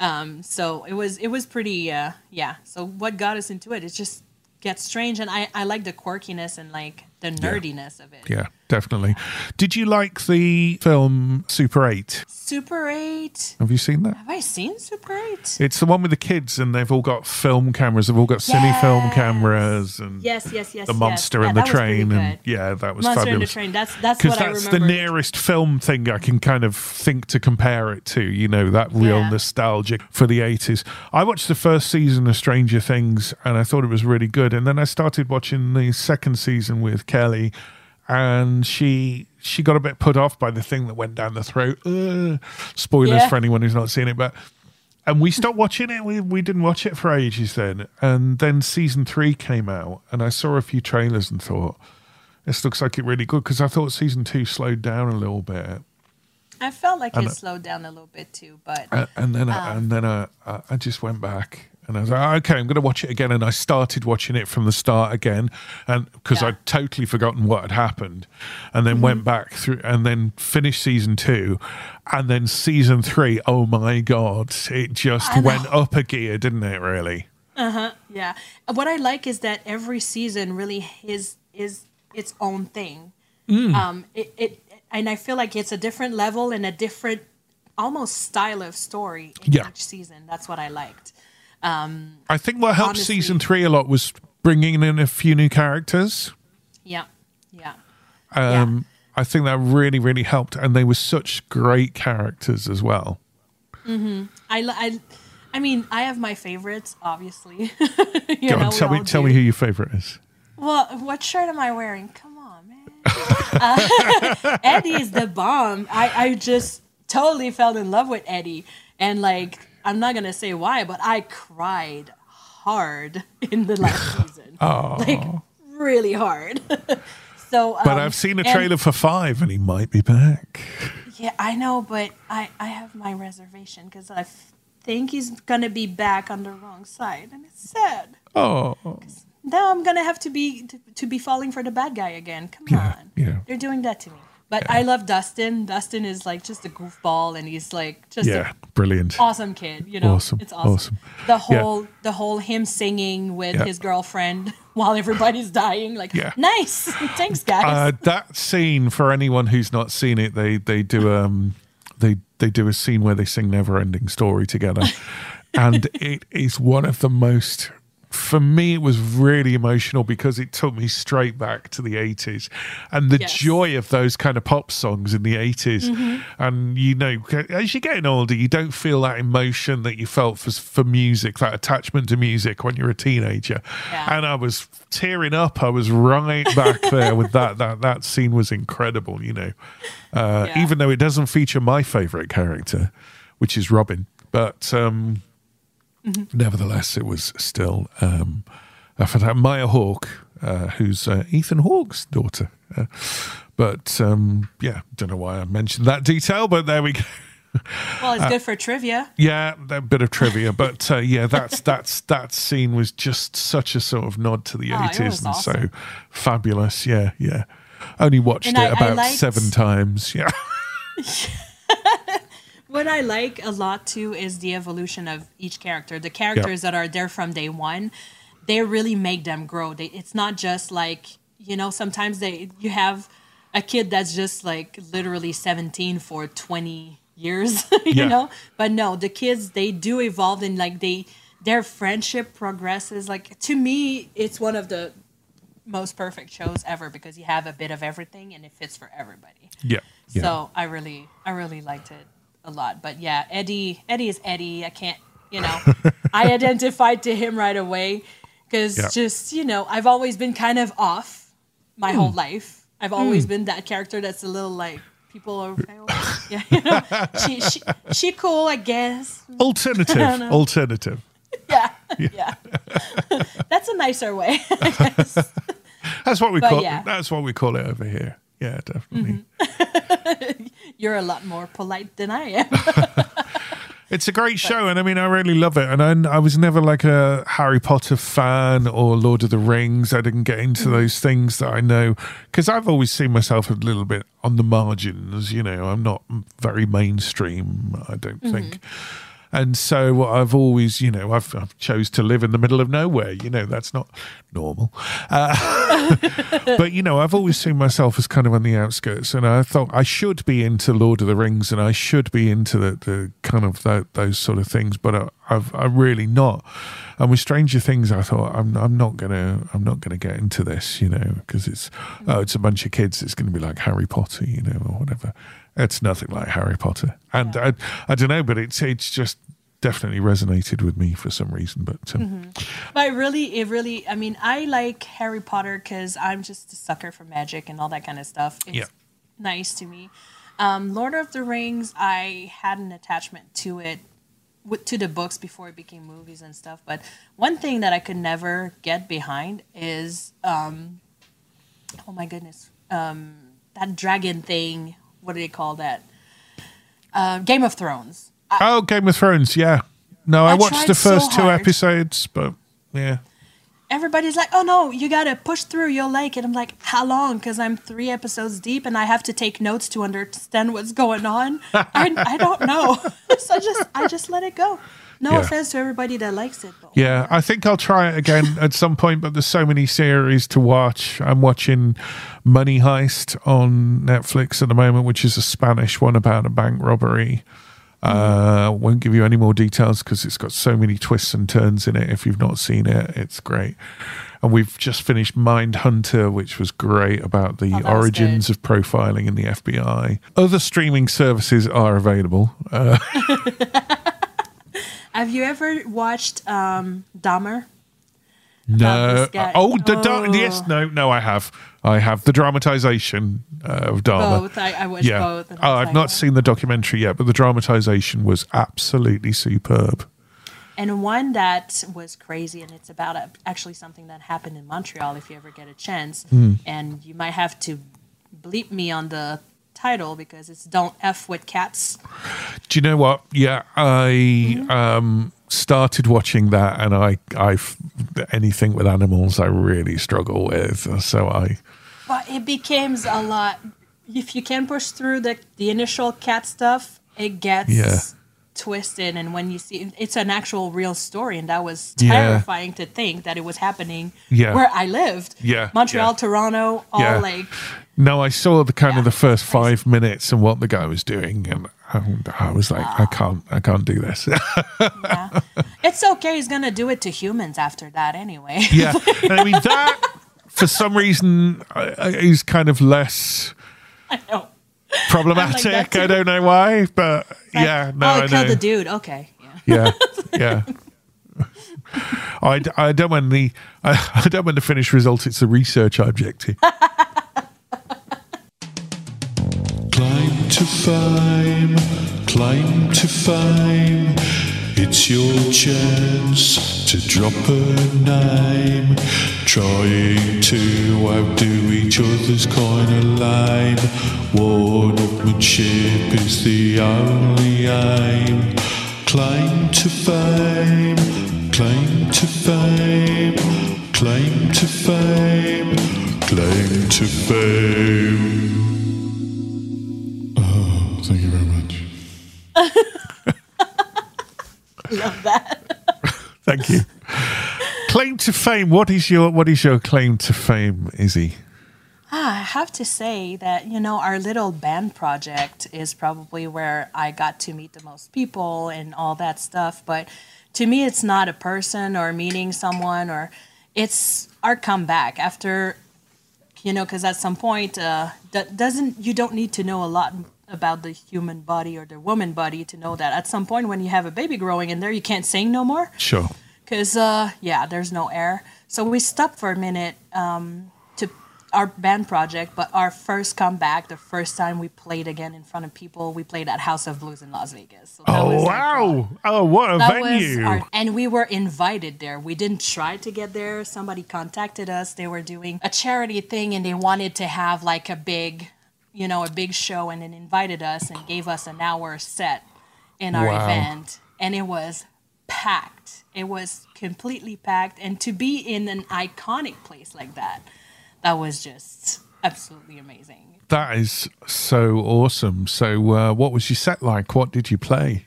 Um, so it was it was pretty uh, yeah. So what got us into it? It just gets strange, and I I like the quirkiness and like the nerdiness of it. Yeah, definitely. Did you like the film Super 8? Super Eight. Have you seen that? Have I seen Super Eight? It's the one with the kids, and they've all got film cameras. They've all got cine film cameras, and Yes, yes, yes. the yes. monster Yeah, and the was pretty train, and yeah, that was Monster and the fabulous. Train. That's that's what I remember. that's the nearest film thing I can kind of think to compare it to. You know, that real Yeah. nostalgic for the eighties. I watched the first season of Stranger Things, and I thought it was really good. And then I started watching the second season with Kelly. And she she got a bit put off by the thing that went down the throat. Uh, spoilers Yeah. for anyone who's not seen it, but and we stopped watching it. We we didn't watch it for ages then, and then season three came out, and I saw a few trailers and thought this looks like it really good because I thought season two slowed down a little bit. I felt like And, it uh, slowed down a little bit too, but Uh, and then, Um, I and then I, I, I just went back and I was like, okay, I'm going to watch it again. And I started watching it from the start again, and because Yeah. I'd totally forgotten what had happened, and then Mm-hmm. went back through and then finished season two, and then season three. Oh my god, it just went up a gear, didn't it? Really? Uh huh. yeah. What I like is that every season really is is its own thing. Mm. Um, it, it and I feel like it's a different level and a different almost style of story in Yeah. each season. That's what I liked. I think what helped Honestly- season three a lot was bringing in a few new characters. Yeah, yeah. Um, I think that really, really helped, and they were such great characters as well. I, li- I, I mean, I have my favorites, obviously. you Go know, on, tell me, tell do. me who your favorite is. Well, what shirt am I wearing? Come on, man. Uh, Eddie is the bomb. I, I just totally fell in love with Eddie. And, like, I'm not going to say why, but I cried hard in the last season. Like, really hard. so, But um, I've seen a and- trailer for five, and he might be back. Yeah, I know, but I, I have my reservation because I think he's going to be back on the wrong side. And it's sad. Oh, now I'm gonna have to be to, to be falling for the bad guy again. Come Yeah, on, yeah. they're doing that to me. But I love Dustin. Dustin is like just a goofball, and he's like just yeah, an brilliant. awesome kid. You know, Awesome, it's awesome. awesome. The Yeah. whole the whole him singing with Yeah. his girlfriend while everybody's dying. Like, Yeah. nice. Thanks, guys. Uh, that scene for anyone who's not seen it, they they do um they they do a scene where they sing "Never Ending Story" together, and it is one of the most. For me, it was really emotional because it took me straight back to the 80s and the Yes. joy of those kind of pop songs in the 80s. And, you know, as you're getting older, you don't feel that emotion that you felt for, for music, that attachment to music when you're a teenager. Yeah. And I was tearing up. I was right back there with that. That that scene was incredible, you know. Uh, Yeah. Even though it doesn't feature my favorite character, which is Robin. But um, nevertheless, it was still um, uh, for that Maya Hawke, uh, who's uh, Ethan Hawke's daughter. Uh, but um, yeah, don't know why I mentioned that detail, but there we go. well, it's good for trivia. Yeah, that bit of trivia, but uh, yeah, that's that's that scene was just such a sort of nod to the Oh, eighties was and so fabulous. Yeah, yeah. Only watched And it I- I about liked- seven times. Yeah, What I like a lot too is the evolution of each character. The characters that are there from day one, they really make them grow. They, it's not just like you know. Sometimes they you have a kid that's just like literally seventeen for twenty years, you Yeah. know. But no, the kids they do evolve and like they their friendship progresses. Like to me, it's one of the most perfect shows ever because you have a bit of everything and it fits for everybody. yeah, yeah. So I really, I really liked it a lot. But yeah, Eddie, Eddie is Eddie. I can't, you know, I identified to him right away because Yeah. just you know, I've always been kind of off my whole Hmm. life. I've always been that character that's a little like people are, yeah, you know, she, she, she cool, I guess. alternative, know. alternative. Yeah, yeah. that's a nicer way. I guess. That's what we But call. yeah. That's what we call it over here. Yeah, definitely. Mm-hmm. You're a lot more polite than I am. It's a great show, and I mean, I really love it. And I, I was never like a Harry Potter fan or Lord of the Rings. I didn't get into mm-hmm. those things that I know because I've always seen myself a little bit on the margins. You know, I'm not very mainstream. I don't think. Mm-hmm. And so I've always, you know, I've, I've chose to live in the middle of nowhere. You know, that's not normal. Uh, but you know, I've always seen myself as kind of on the outskirts, and I thought I should be into Lord of the Rings, and I should be into the, the kind of tho- those sort of things. But I, I've I'm really not. And with Stranger Things, I thought I'm I'm not gonna I'm not gonna get into this, you know, because it's oh, it's a bunch of kids. It's going to be like Harry Potter, you know, or whatever. It's nothing like Harry Potter, and I I don't know, but it's it's just definitely resonated with me for some reason. But um, Mm-hmm. But really, it really, I mean, I like Harry Potter because I'm just a sucker for magic and all that kind of stuff. It's Yeah. nice to me. Um, Lord of the Rings, I had an attachment to it, to the books before it became movies and stuff. But one thing that I could never get behind is, um, oh my goodness, um, that dragon thing. What do they call that? Uh, Game of Thrones. oh, Game of Thrones, yeah. No, I, I watched the so first two episodes, but yeah. everybody's like, "Oh no, you gotta push through. You'll like it." I'm like, "How long?" Because I'm three episodes deep and I have to take notes to understand what's going on. I, I don't know, so I just I just let it go. No Yeah. offense to everybody that likes it, but Yeah, I think I'll try it again at some point, but there's so many series to watch. I'm watching Money Heist on Netflix at the moment, which is a Spanish one about a bank robbery. Uh, won't give you any more details because it's got so many twists and turns in it. If you've not seen it, it's great. And we've just finished Mind Hunter, which was great about the Oh, origins of profiling in the FBI. Other streaming services are available. Uh, have you ever watched um, Dahmer? No. guy. Oh, the Oh. yes, no, no. I have, I have the dramatization uh, of Dahmer. Both. I, I watched yeah. both. Oh, was I've like, not seen the documentary yet, but the dramatization was absolutely superb. And one that was crazy, and it's about a, actually something that happened in Montreal. If you ever get a chance, Hmm. and you might have to bleep me on the title because it's "Don't f with cats." Do you know what? Yeah, I um, started watching that, and I, I, anything with animals, I really struggle with. So I, But it becomes a lot. If you can push through the the initial cat stuff, it gets Yeah. twisted. And when you see, it's an actual real story, and that was Yeah. terrifying to think that it was happening Yeah. where I lived. Yeah, Montreal, yeah. Toronto, all Yeah. like no, I saw the kind of the first five minutes and what the guy was doing, and I, I was like, I can't, I can't do this. yeah. it's okay. He's gonna do it to humans after that anyway. yeah, and I mean that for some reason is kind of less I know. problematic. too. I don't know why, but Like, yeah, no, oh, I killed know. the dude. Okay. Yeah. Yeah, yeah. I, I don't want the I, I don't want the finished result. It's the research objective. Climb to fame, climb to fame. It's your chance to drop a name. Trying to outdo each other's kind of lame. One-upmanship is the only aim. Claim to fame, claim to fame, claim to fame, claim to fame. Thank you very much. Love that. Thank you. claim to fame. What is your what is your claim to fame, Izzy? Ah, I have to say that, you know, our little band project is probably where I got to meet the most people and all that stuff. But to me, it's not a person or meeting someone, or it's our comeback after, you know, because at some point, uh, that doesn't, you don't need to know a lot about the human body or the woman body to know that at some point when you have a baby growing in there, you can't sing no more Sure. because uh, yeah, there's no air. So we stopped for a minute um, to our band project, but our first comeback, the first time we played again in front of people, we played at House of Blues in Las Vegas. So Oh wow! Oh, what a venue! our, and we were invited there. We didn't try to get there. Somebody contacted us. They were doing a charity thing and they wanted to have like a big, you know, a big show and then invited us and gave us an hour set in our Wow. event. And it was packed. It was completely packed. And to be in an iconic place like that, that was just absolutely amazing. that is so awesome. So, uh, what was your set like? What did you play?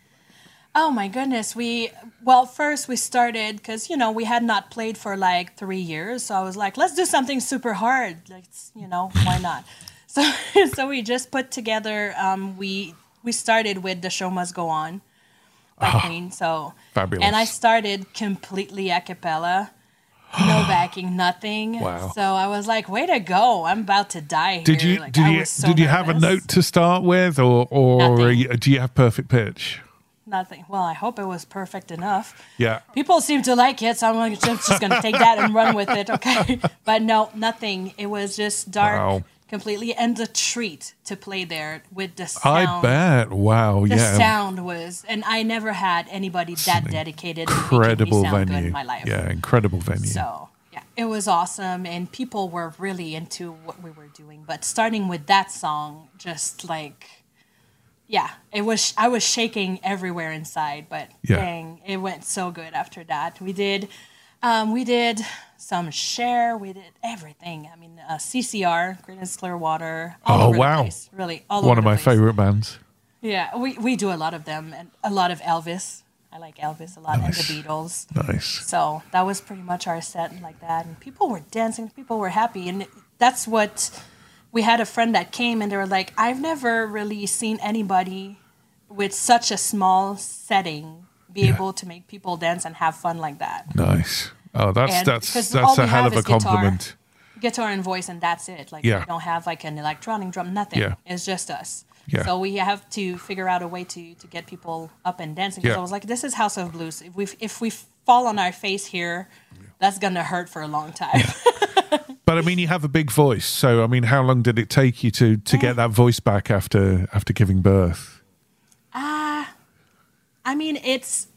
Oh my goodness. We, well, first we started because, you know, we had not played for like three years. So I was like, let's do something super hard. Let's, you know, why not? So, so we just put together, um, we, we started with The Show Must Go On by Queen. So, Fabulous. and I started completely a cappella, no backing, nothing. Wow. So I was like, way to go. I'm about to die Did here. you Like, did I you so did you have a note to start with, or or you- do you have perfect pitch? nothing. Well, I hope it was perfect enough. Yeah. People seem to like it, so I'm like, just, just going to take that and run with it, okay? But no, nothing. It was just dark Wow. Completely, and a treat to play there with the sound. I bet. Wow. Yeah. The yeah. sound was, and I never had anybody that dedicated, and making me incredible good venue. in my life. Yeah, incredible venue. So yeah, it was awesome, and people were really into what we were doing. But starting with that song, just like, yeah, it was. I was shaking everywhere inside, but Yeah. dang, it went so good after that. We did, um, we did some Cher. We did everything. I mean, uh, CCR, Creedence Clearwater. All oh wow. place, really, all One of my place. favorite bands. Yeah, we, we do a lot of them and a lot of Elvis. I like Elvis a lot Nice. and the Beatles. Nice. So that was pretty much our set like that. And people were dancing, people were happy. And that's what we had a friend that came and they were like, I've never really seen anybody with such a small setting be Yeah. able to make people dance and have fun like that. Nice. Oh, that's And that's that's a hell of a guitar. compliment. Guitar and voice, and that's it. Like, Yeah. we don't have like an electronic drum, nothing. Yeah. It's just us. Yeah. So we have to figure out a way to to get people up and dancing. Because Yeah. I was like, this is House of Blues. If we if we fall on our face here, that's gonna hurt for a long time. But I mean, you have a big voice, so I mean, how long did it take you to to get that voice back after after giving birth? Uh I mean, it's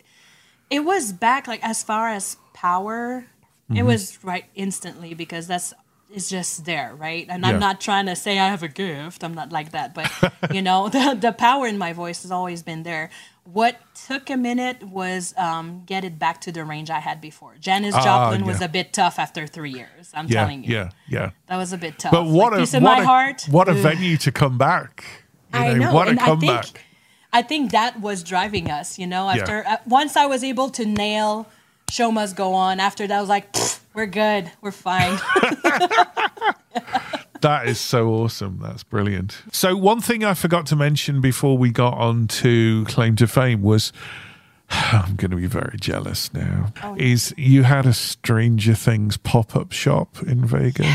it was back like as far as power, Mm-hmm. it was right instantly because that's it's just there, right? And Yeah. I'm not trying to say I have a gift. I'm not like that, but you know, the the power in my voice has always been there. What took a minute was um, get it back to the range I had before. Janis Ah, Joplin was yeah. a bit tough after three years. I'm Yeah, telling you, yeah, yeah. that was a bit tough. But what like, a piece of what my a, heart. what a venue to come back! You I know, what a and I comeback! think I think that was driving us. You know, after uh, once I was able to nail "Show Must Go On," after that I was like, we're good, we're fine. That is so awesome. That's brilliant. So one thing I forgot to mention before we got on to claim to fame was I'm going to be very jealous now. Oh, Is you had a Stranger Things pop up shop in Vegas,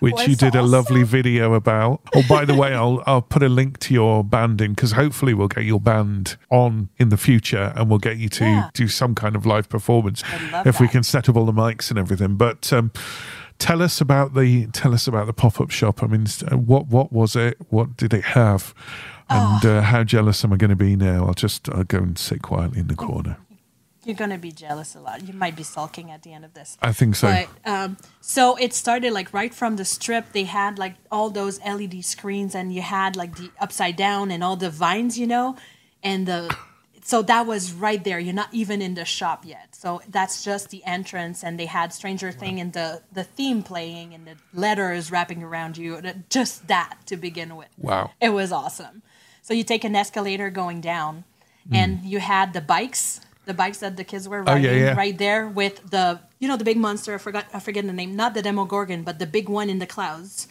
which Was you did a lovely video about. Oh, by the way, I'll I'll put a link to your band in because hopefully we'll get your band on in the future and we'll get you to Yeah. do some kind of live performance if we can set up all the mics and everything. But um, tell us about the tell us about the pop up shop. I mean, uh, what what was it? What did it have? And Oh. uh, how jealous am I going to be now? I'll just I'll go and sit quietly in the corner. You're gonna be jealous a lot. You might be sulking at the end of this. I think so. But um, so it started like right from the strip. They had like all those LED screens, and you had like the upside down and all the vines, you know, and the. So that was right there. You're not even in the shop yet. So that's just the entrance, and they had Stranger Thing and the the theme playing and the letters wrapping around you. Just that to begin with. Wow. It was awesome. So you take an escalator going down, Hmm. and you had the bikes, the bikes that the kids were Oh, riding yeah, yeah. right there with the you know the big monster. I forgot I forget the name. Not the Demogorgon, but the big one in the clouds.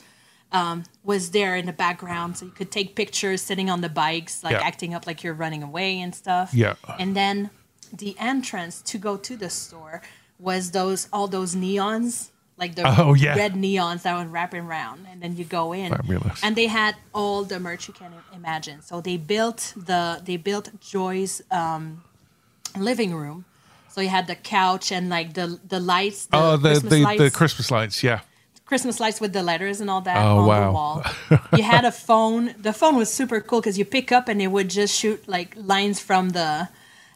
Um, was there in the background, so you could take pictures sitting on the bikes, like Yeah. acting up like you're running away and stuff. Yeah. And then the entrance to go to the store was those all those neons, like the Oh, yeah. red neons that would wrapping around, and then you go in. Fabulous. And they had all the merch you can imagine. So they built the they built Joyce's um, living room. So you had the couch and like the the lights. The oh, the Christmas the, lights, the Christmas lights. Yeah. Christmas lights with the letters and all that Oh, on wow. the wall. you had a phone. The phone was super cool because you pick up and it would just shoot like lines from the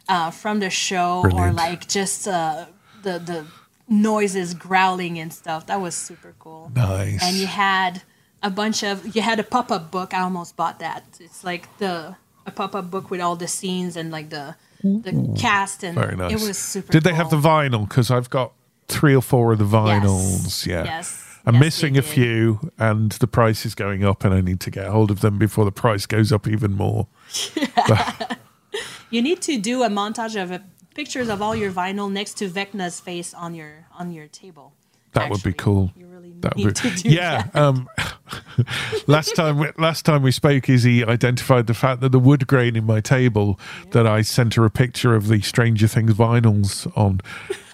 uh, from the show or like just uh, the the noises growling and stuff. That was super cool. Nice. And you had a bunch of you had a pop up book. I almost bought that. It's like the a pop up book with all the scenes and like the the cast and Very nice. it was super. Did they have the vinyl? Because I've got three or four of the vinyls. Yeah. Yes. I'm Yes, missing a few, and the price is going up, and I need to get hold of them before the price goes up even more. You need to do a montage of uh, pictures of all your vinyl next to Vecna's face on your on your table. That would be cool. You really That need would to be, yeah. Um, last time, we, last time we spoke, Izzy identified the fact that the wood grain in my table that I sent her a picture of the Stranger Things vinyls on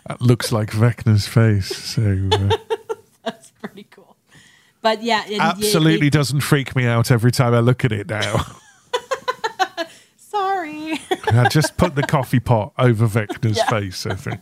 uh, looks like Vecna's face. So uh, That's pretty cool. But yeah, y- absolutely it- doesn't freak me out every time I look at it now. sorry. I just put the coffee pot over Vecna's Yeah. face. I think.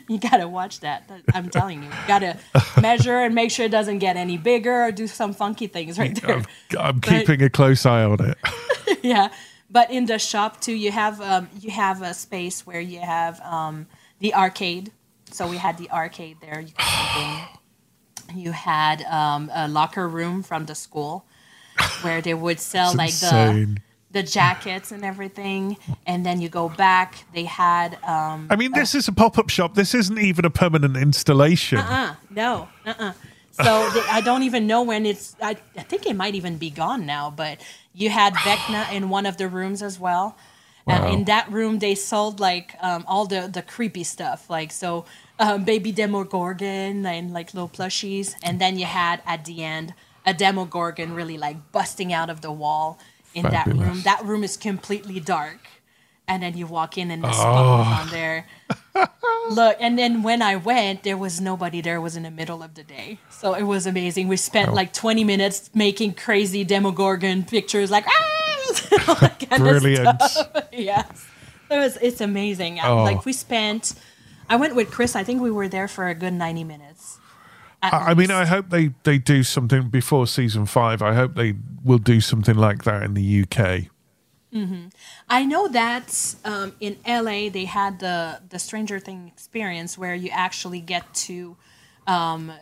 You gotta watch that. I'm telling you, you gotta measure and make sure it doesn't get any bigger or do some funky things right there. I'm, I'm But- keeping a close eye on it. yeah, but in the shop too, you have um, you have a space where you have um, the arcade. So we had the arcade there. You, could you had um, a locker room from the school where they would sell like insane. the the jackets and everything, and then you go back. They had um, I mean, this is a pop up shop. This isn't even a permanent installation. Uh-uh, no, uh-uh. So they, I don't even know when it's. I, I think it might even be gone now. But you had Vecna in one of the rooms as well. Wow. And in that room, they sold like um, all the the creepy stuff, like so um, baby Demogorgon and like little plushies. And then you had at the end a Demogorgon really like busting out of the wall in that room. That room is completely dark. And then you walk in and the spot Oh. on there. Look, and then when I went, there was nobody there. It was in the middle of the day. So it was amazing. We spent like 20 minutes making crazy Demogorgon pictures, like, ah! all that kind of Brilliant. yes. It was, it's amazing. Oh. Like, we spent, I went with Chris, I think we were there for a good 90 minutes. I, I mean. I hope they, they do something before season five. I hope they will do something like that in the UK. I know that um, in LA they had the the Stranger Thing experience where you actually get to, um,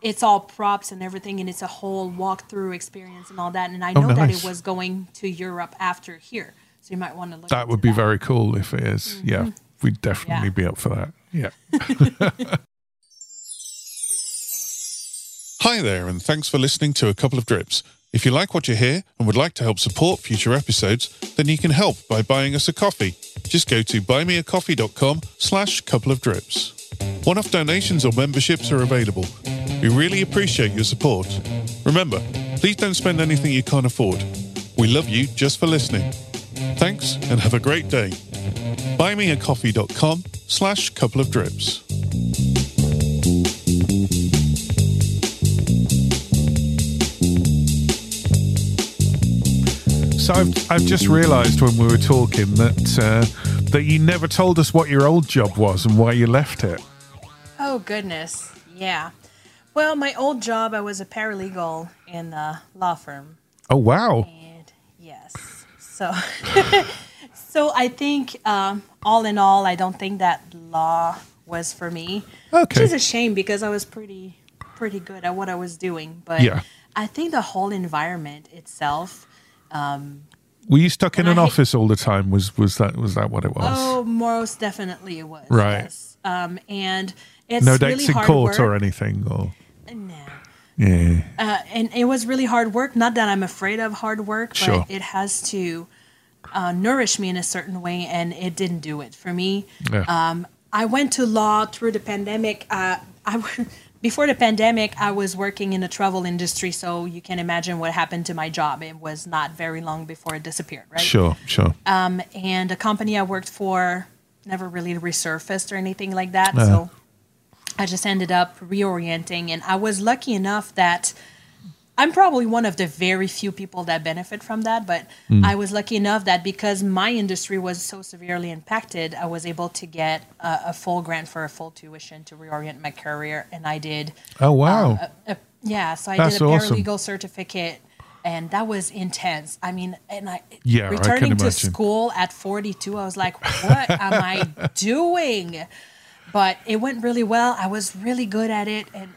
it's all props and everything, and it's a whole walkthrough experience and all that. And I Oh, know that it was going to Europe after here, so you might want to look. That would be very cool if it is. Yeah, we'd definitely Mm-hmm. Yeah. be up for that. Yeah. Hi there, and thanks for listening to a couple of drips. If you like what you hear and would like to help support future episodes, then you can help by buying us a coffee. Just go to buymeacoffee.com slash couple of drips. One-off donations or memberships are available. We really appreciate your support. Remember, please don't spend anything you can't afford. We love you just for listening. Thanks and have a great day. Buymeacoffee.com slash couple of drips. So I've, I've just realised when we were talking that uh, that you never told us what your old job was and why you left it. Oh goodness, yeah. Well, my old job, I was a paralegal in a law firm. Oh wow! And yes, so so I think um, all in all, I don't think that law was for me. Okay. which is a shame because I was pretty pretty good at what I was doing. But Yeah. I think the whole environment itself. Were you stuck in an I hate- office all the time? Was was that was that what it was? Oh, most definitely it was. Right. Yes. Um, and it's no really dates in court work. or anything, or No. yeah. uh, and it was really hard work. Not that I'm afraid of hard work, but Sure. it has to uh, nourish me in a certain way, and it didn't do it for me. Yeah. Um, I went to law through the pandemic. Uh, I before the pandemic, I was working in the travel industry, so you can imagine what happened to my job. It was not very long before it disappeared, right? Sure, sure. Um, and the company I worked for never really resurfaced or anything like that. Uh. So I just ended up reorienting, and I was lucky enough that I'm probably one of the very few people that benefit from that. But Hmm. I was lucky enough that because my industry was so severely impacted, I was able to get a, a full grant for a full tuition to reorient my career, and I did. oh wow! A, yeah, so I That's did a awesome. paralegal certificate, and that was intense. I mean, and I Yeah, I returning to imagine. school at 42, I was like, what am I doing? But it went really well. I was really good at it, and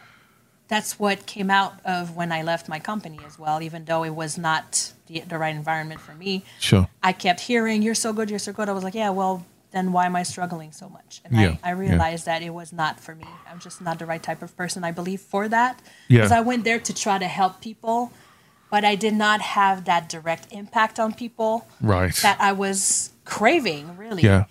that's what came out of when I left my company as well. Even though it was not the, the right environment for me, sure. I kept hearing, "You're so good, you're so good." I was like, "Yeah, well." Then why am I struggling so much? And Yeah, I, I yeah. realized that it was not for me. I'm just not the right type of person, I believe, for that. Yeah. Because I went there to try to help people, but I did not have that direct impact on people Right. that I was craving, really. Yeah.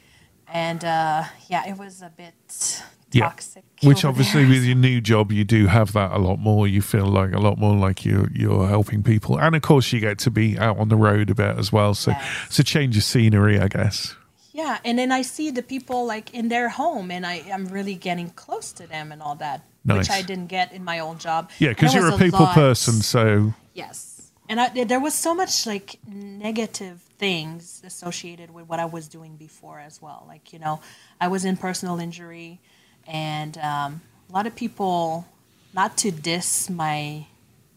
And uh, yeah, it was a bit Yeah. toxic. Which obviously, with your new job, you do have that a lot more. You feel like a lot more like you're you're helping people, and of course, you get to be out on the road a bit as well. So Yes. it's a change of scenery, I guess. Yeah, and then I see the people like in their home, and I am really getting close to them and all that, Nice. which I didn't get in my old job. Yeah, because you're a people lot- person, so Yes, and I, there was so much like negative things associated with what I was doing before as well. Like you know, I was in personal injury, and um, a lot of people, not to diss my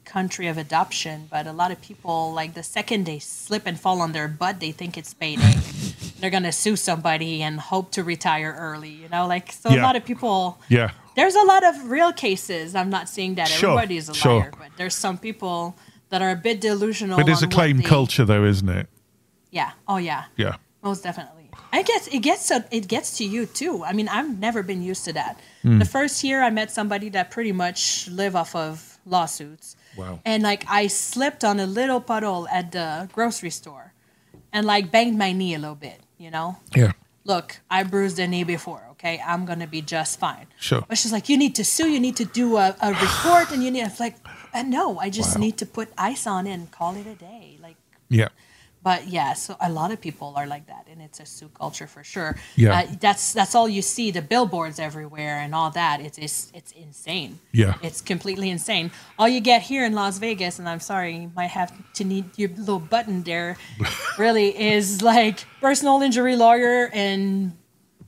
country of adoption, but a lot of people like the second they slip and fall on their butt, they think it's payday. They're gonna sue somebody and hope to retire early. You know, like so. Yeah. A lot of people Yeah. there's a lot of real cases. I'm not saying that Sure, everybody is a sure. liar, but there's some people that are a bit delusional. But it's a claim they- culture, though, isn't it? Yeah. Oh yeah. Yeah. Most definitely. I guess it gets to, it gets to you too. I mean, I've never been used to that. Mm. The first year I met somebody that pretty much live off of lawsuits. Wow. And like I slipped on a little puddle at the grocery store and like banged my knee a little bit, you know? Yeah. Look, I bruised a knee before, okay? I'm gonna be just fine. Sure. But she's like, you need to sue, you need to do a, a report, and you need. I'm like, uh, no, I just Wow. need to put ice on it and call it a day. Like, Yeah. But yeah, so a lot of people are like that, and it's a sue culture for sure. Yeah. Uh, that's that's all you see, the billboards everywhere and all that. It's it's, it's insane. Yeah. It's completely insane. All you get here in Las Vegas, and I'm sorry, you might have to need your little button there, really is like personal injury lawyer and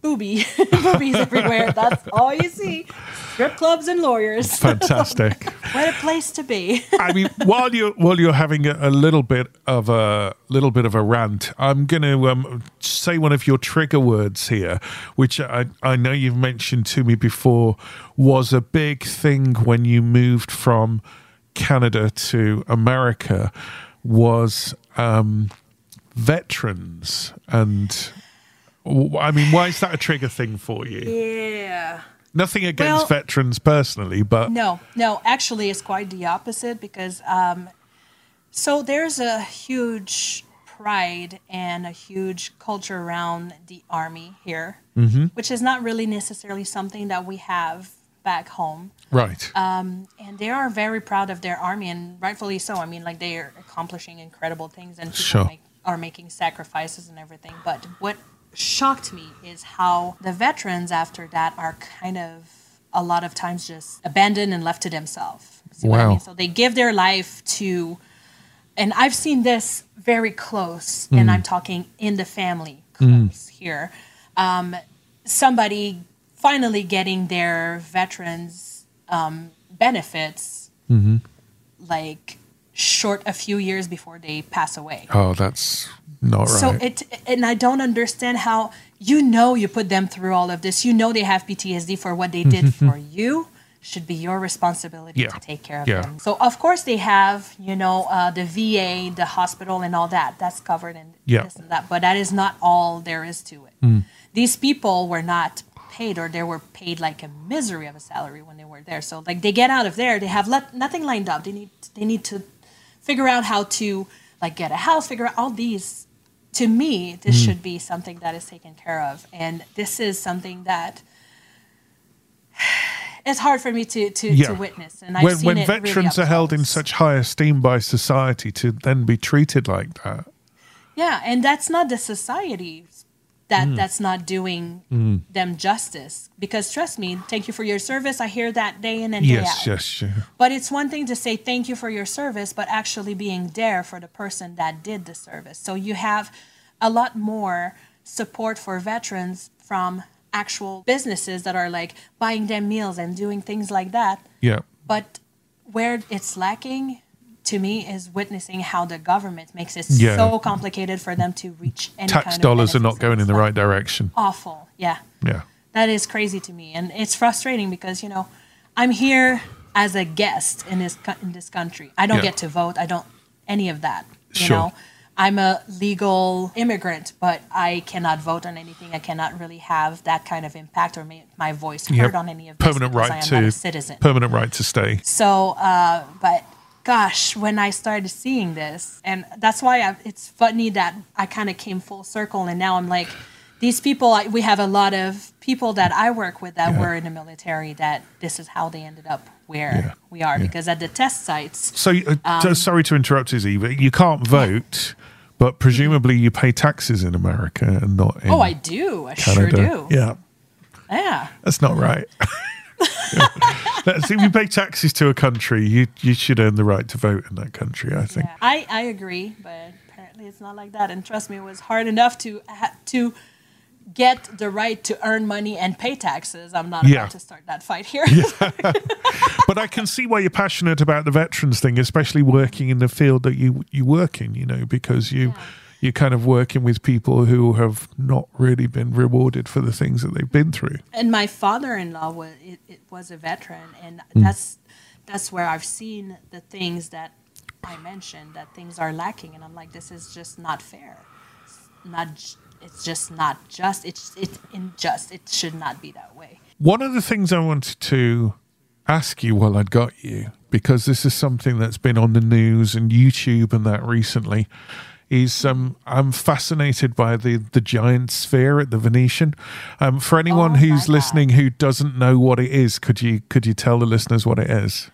booby boobies everywhere. That's all you see. Strip clubs and lawyers. Fantastic. what a place to be. I mean, while you're while you're having a, a little bit of a little bit of a rant, I'm going to um, say one of your trigger words here, which I I know you've mentioned to me before, was a big thing when you moved from Canada to America, was um, veterans and. I mean, why is that a trigger thing for you? Yeah. Nothing against Well- veterans personally, but No, no, actually, it's quite the opposite because um, so there's a huge pride and a huge culture around the army here, Mhm. which is not really necessarily something that we have back home. right. Um, and they are very proud of their army, and rightfully so. I mean, like they are accomplishing incredible things, and people Sure. make, are making sacrifices and everything. But what shocked me is how the veterans after that are kind of a lot of times just abandoned and left to themselves. See what I Wow. mean? So they give their life to, and I've seen this very close, and Mm. I'm talking in the family Mm. here. Um, somebody finally getting their veterans um, benefits hmm like short a few years before they pass away. Oh, that's not right. So it and I don't understand how you know you put them through all of this. You know they have PTSD for what they did for you. Should be your responsibility Yeah. to take care of Yeah. them. So of course they have you know uh, the VA, the hospital, and all that. That's covered in Yeah. this and that. But that is not all there is to it. Mm. These people were not paid, or they were paid like a misery of a salary when they were there. So like they get out of there, they have let, nothing lined up. They need they need to figure out how to like get a house, figure out all these. To me, this Mm. should be something that is taken care of, and this is something that it's hard for me to to, to witness. And I've when seen when it veterans up are held in such high esteem by society to then be treated like that. Yeah, and that's not the society that Mm. that's not doing Mm. them justice. Because trust me, thank you for your service. I hear that day in and day Yes, out. yes, yeah. But it's one thing to say thank you for your service, but actually being there for the person that did the service. So you have a lot more support for veterans from actual businesses that are like buying them meals and doing things like that. Yeah. But where it's lacking to me is witnessing how the government makes it Yeah. so complicated for them to reach any Tax kind of dollars are not going in the right direction. awful. Yeah. Yeah. That is crazy to me, and it's frustrating because you know, I'm here as a guest in this in this country. I don't Yeah. get to vote. I don't any of that. You Sure. know, I'm a legal immigrant, but I cannot vote on anything. I cannot really have that kind of impact or make my voice heard have on any of this permanent right I am not to a citizen. permanent right to stay. So, uh, but gosh, when I started seeing this, and that's why I, it's funny that I kind of came full circle, and now I'm like, these people. I, we have a lot of people that I work with that were in the military. That this is how they ended up where we are because at the test sites. So, uh, um, sorry to interrupt, Izzy, but you can't vote, but presumably you pay taxes in America and not in oh, I do. I Canada. sure do. Yeah, Yeah. that's not right. If you pay taxes to a country, you you should earn the right to vote in that country. I think. Yeah, I, I agree, but apparently it's not like that. And trust me, it was hard enough to to get the right to earn money and pay taxes. I'm not Yeah. about to start that fight here. but I can see why you're passionate about the veterans thing, especially working in the field that you you work in. You know, because you you're kind of working with people who have not really been rewarded for the things that they've been through. and my father-in-law was it, it was a veteran, and Mm. that's that's where I've seen the things that I mentioned that things are lacking, and I'm like, this is just not fair. It's not. It's just not just. It's it's unjust. It should not be that way. One of the things I wanted to ask you while I'd got you, because this is something that's been on the news and YouTube and that recently, is um, I'm fascinated by the, the giant sphere at the Venetian. Um, for anyone Oh who's listening who doesn't know what it is, could you could you tell the listeners what it is?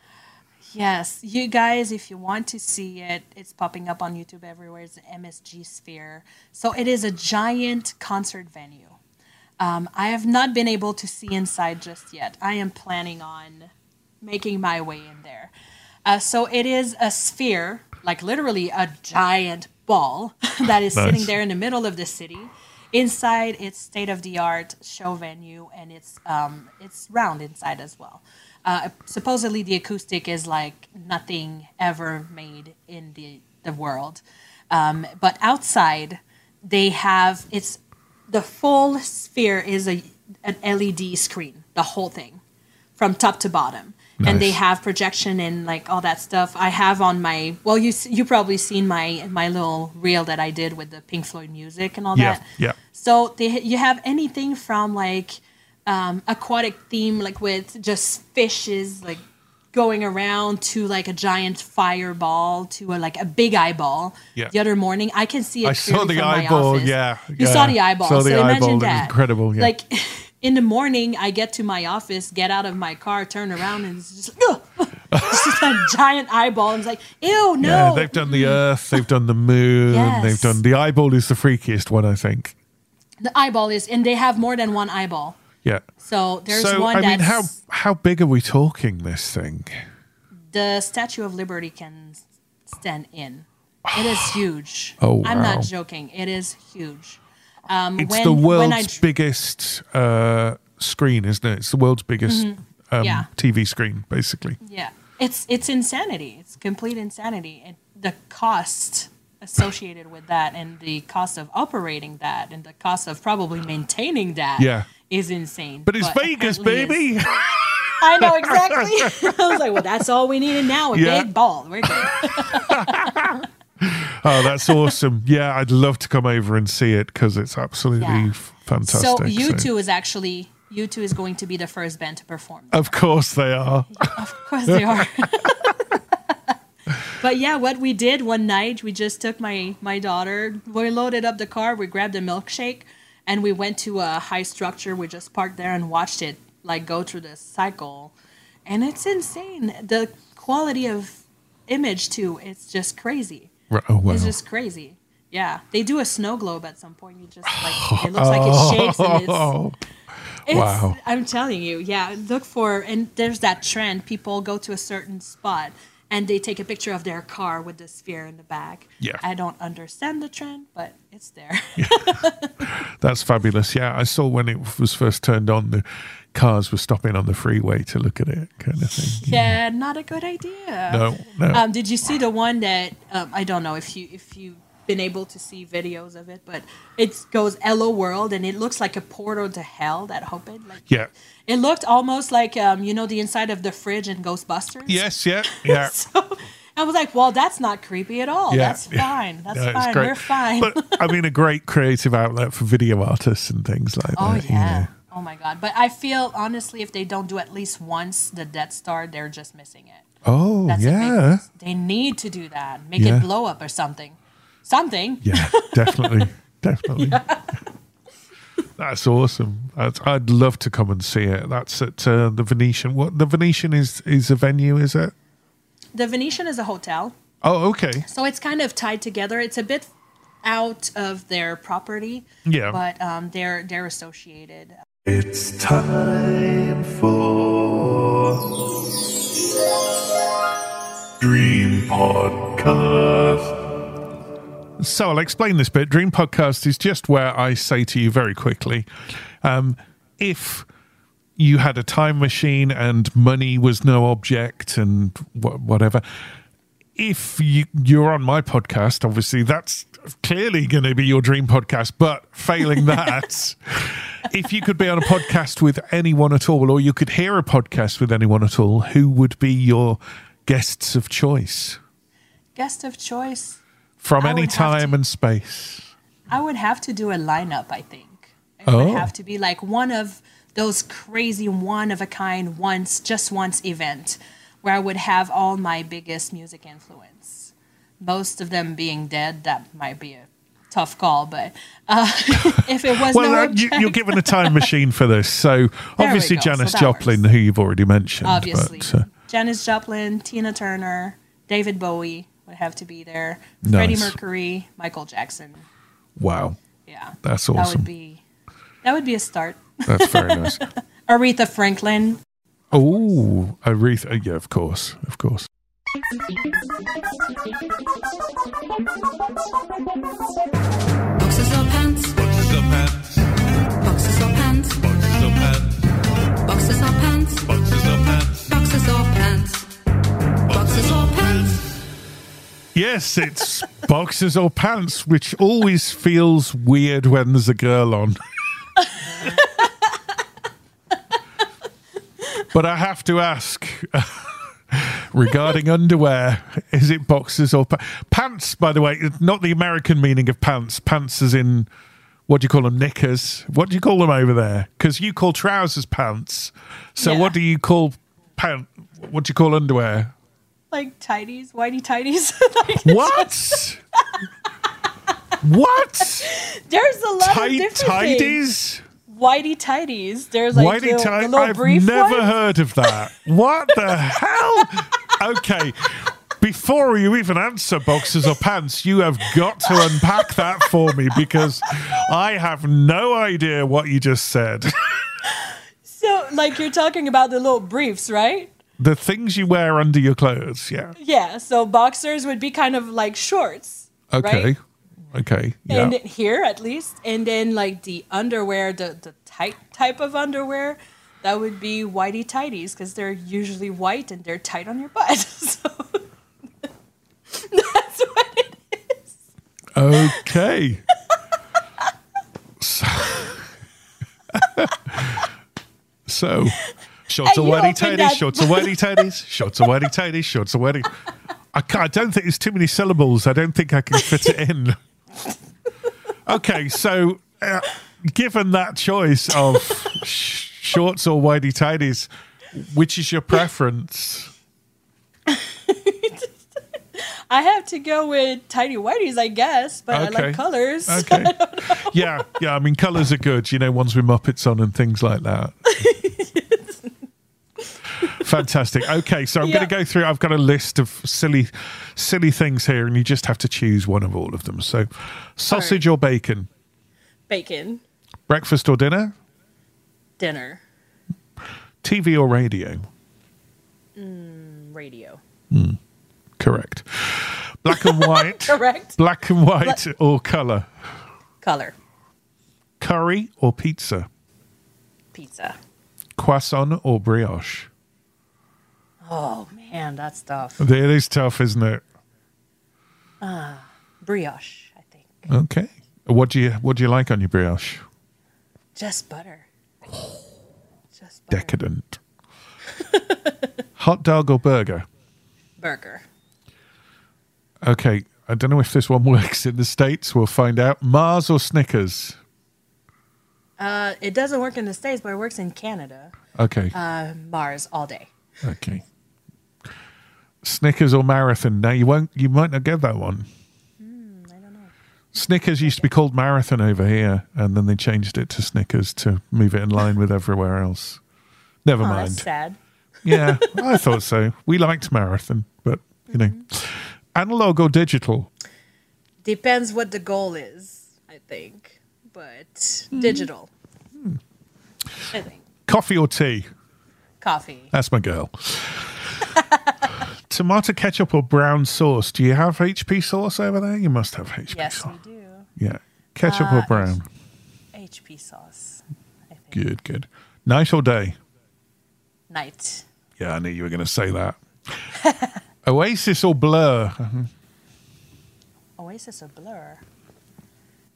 Yes, you guys, if you want to see it, it's popping up on YouTube everywhere. It's the MSG Sphere. So it is a giant concert venue. Um, I have not been able to see inside just yet. I am planning on making my way in there. Uh, so it is a sphere, like literally a giant ball that is sitting there in the middle of the city. Inside, it's state of the art show venue, and it's um, it's round inside as well. Uh, supposedly, the acoustic is like nothing ever made in the the world. Um, but outside, they have it's the full sphere is a an LED screen, the whole thing, from top to bottom. And they have projection and like all that stuff. I have on my well, you you probably seen my my little reel that I did with the Pink Floyd music and all Yeah, that. yeah. So they you have anything from like um, aquatic theme, like with just fishes like going around, to like a giant fireball, to a, like a big eyeball. Yeah. The other morning, I can see it. I saw the eyeball. office. Yeah, You yeah. saw the eyeball. Saw the so eyeball. imagine It was that. incredible, yeah. Like in the morning, I get to my office, get out of my car, turn around, and it's just like, it's just a giant eyeball. And it's like, ew, no. Yeah, they've done the Earth, they've done the Moon, Yes. they've done the eyeball is the freakiest one, I think. the eyeball is, and they have more than one eyeball. Yeah. So there's so one I mean, how how big are we talking? This thing? the Statue of Liberty can stand in. It is huge. Oh, wow. I'm not joking. It is huge. Um, It's when, the world's biggest uh, screen, isn't it? It's the world's biggest Mhm. um, Yeah. TV screen, basically. Yeah, it's it's insanity. It's complete insanity. And the cost associated with that, and the cost of operating that, and the cost of probably maintaining that, Yeah. is insane. But it's Vegas, baby. is- I know exactly. I was like, well, that's all we needed now. A Yeah. big ball. We're good. Oh, that's awesome! Yeah, I'd love to come over and see it because it's absolutely Yeah. fantastic. so U2 is actually U2 is going to be the first band to perform. Of course they are. Of course they are. but yeah, what we did one night, we just took my my daughter, we loaded up the car, we grabbed a milkshake, and we went to a high structure. We just parked there and watched it like go through the cycle, and it's insane. The quality of image too, it's just crazy. Oh wow! It's just crazy. Yeah, they do a snow globe at some point. You just like it looks like it shakes and it's Oh, it's, Wow. I'm telling you, yeah. Look for and there's that trend. People go to a certain spot and they take a picture of their car with the sphere in the back. Yeah. I don't understand the trend, but it's there. That's fabulous. Yeah, I saw when it was first turned on, the cars were stopping on the freeway to look at it, kind of thing. yeah, not a good idea. No, no. Um, did you see the one that um, I don't know if you if you been able to see videos of it, but it goes Hello World and it looks like a portal to hell that opened. Like Yeah. it looked almost like um, you know the inside of the fridge in Ghostbusters. Yes. Yeah. Yeah. so I was like, well, that's not creepy at all. Yeah, That's yeah. fine. That's Yeah, it's fine. We're fine. But I mean, a great creative outlet for video artists and things like oh that. you yeah. know. My god. But I feel honestly, if they don't do at least once the Death Star, they're just missing it. Oh That's yeah. They need to do that. Make Yeah. it blow up or something. Something. Yeah, definitely, definitely. That's awesome. I'd, I'd love to come and see it. That's at uh, the Venetian. What the Venetian is is a venue, is it? The Venetian is a hotel. Oh, okay. So it's kind of tied together. It's a bit out of their property. Yeah. But um, they're they're associated. It's time for Dream Podcast. So I'll explain this bit. Dream Podcast is just where I say to you very quickly um, if you had a time machine and money was no object and wh- whatever. If you, you're on my podcast, obviously that's clearly going to be your dream podcast. But failing that, if you could be on a podcast with anyone at all, or you could hear a podcast with anyone at all, who would be your guests of choice Guest of choice. from I any time to- and space? I would have to do a lineup, I think. It Oh. would have to be like one of those crazy one of a kind once just once event where I would have all my biggest music influence. Most of them being dead, that might be a tough call, but uh, if it was well, no uh, you, you're given a time machine for this. So obviously. So Janis that Joplin, who you've already mentioned. obviously But, uh, Janis Joplin, Tina Turner, David Bowie would have to be there. Freddie Mercury, Michael Jackson. wow, Yeah. That's awesome. That would be that would be a start. that's very nice. Aretha Franklin. Oh, Aretha. Yeah, of course, of course. Boxes or pants? Boxes of pants. Boxes or pants? Boxes of pants. Boxes or pants? Boxes of pants. Boxes or pants? Boxes or pants? Yes, it's boxes or pants, which always feels weird when there's a girl on. but I have to ask regarding underwear is it boxers or pa- pants by the way not the american meaning of pants pants as in what do you call them knickers what do you call them over there because you call trousers pants so Yeah. what do you call pant what do you call underwear Like tidies, whitey tidies. what what There's a lot of tight different things. tidies Whitey tidies. There's like Whitey the, tie? the little I've brief never heard of that. What the hell? Okay. Before you even answer boxers or pants, you have got to unpack that for me because I have no idea what you just said. So, like, you're talking about the little briefs, right? the things you wear under your clothes, yeah. Yeah. So boxers would be kind of like shorts. Okay. Right? Okay. Yeah. And here, at least, and then like the underwear, the the tight type of underwear, that would be whitey tidies because they're usually white and they're tight on your butt. So that's what it is. Okay. so, so shorts are whitey that- shorts are whitey tidies, shorts are whitey tidies, shorts are whitey. I, can't, I don't think it's too many syllables. I don't think I can fit it in. Okay, so uh, given that choice of sh- shorts or whitey tidies, which is your preference? I have to go with tidy whiteys, I guess, but I like colors. Okay. Yeah, yeah. I mean, colours are good. You know, ones with Muppets on and things like that. Fantastic. Okay, so I'm Yeah. going to go through. I've got a list of silly, silly things here, and you just have to choose one of all of them. So, sausage or bacon, Bacon, breakfast or dinner, dinner, TV or radio. Mm, radio. Mm, Correct. Black and white. Correct. Black and white or colour. Color, Curry or pizza. pizza. Croissant or brioche. Oh man, that's tough. It is tough, isn't it? Ah brioche, I think. Okay. What do you What do you like on your brioche? Just butter. Just butter. Decadent. Hot dog or burger? Burger. Okay. I don't know if this one works in the States. We'll find out. Mars or Snickers? Uh, it doesn't work in the states, but it works in Canada. Okay. Uh, Mars all day. okay. Snickers or Marathon? Now you won't. You might not get that one. Hmm, I don't know. Snickers used to be called Marathon over here, and then they changed it to Snickers to move it in line with everywhere else. Never Oh, mind. that's sad. Yeah, I thought so. We liked Marathon, but you know, mm-hmm. analog or digital? Depends what the goal is, I think. But hmm. digital. Hmm. I think. Coffee or tea? Coffee. That's my girl. Tomato ketchup or brown sauce? Do you have HP sauce over there? You must have HP Yes, sauce. Yes, we do. Yeah. Ketchup or Uh, brown? HP sauce. Good, good. Night or day? Night. Yeah, I knew you were going to say that. Oasis or Blur? Oasis or Blur?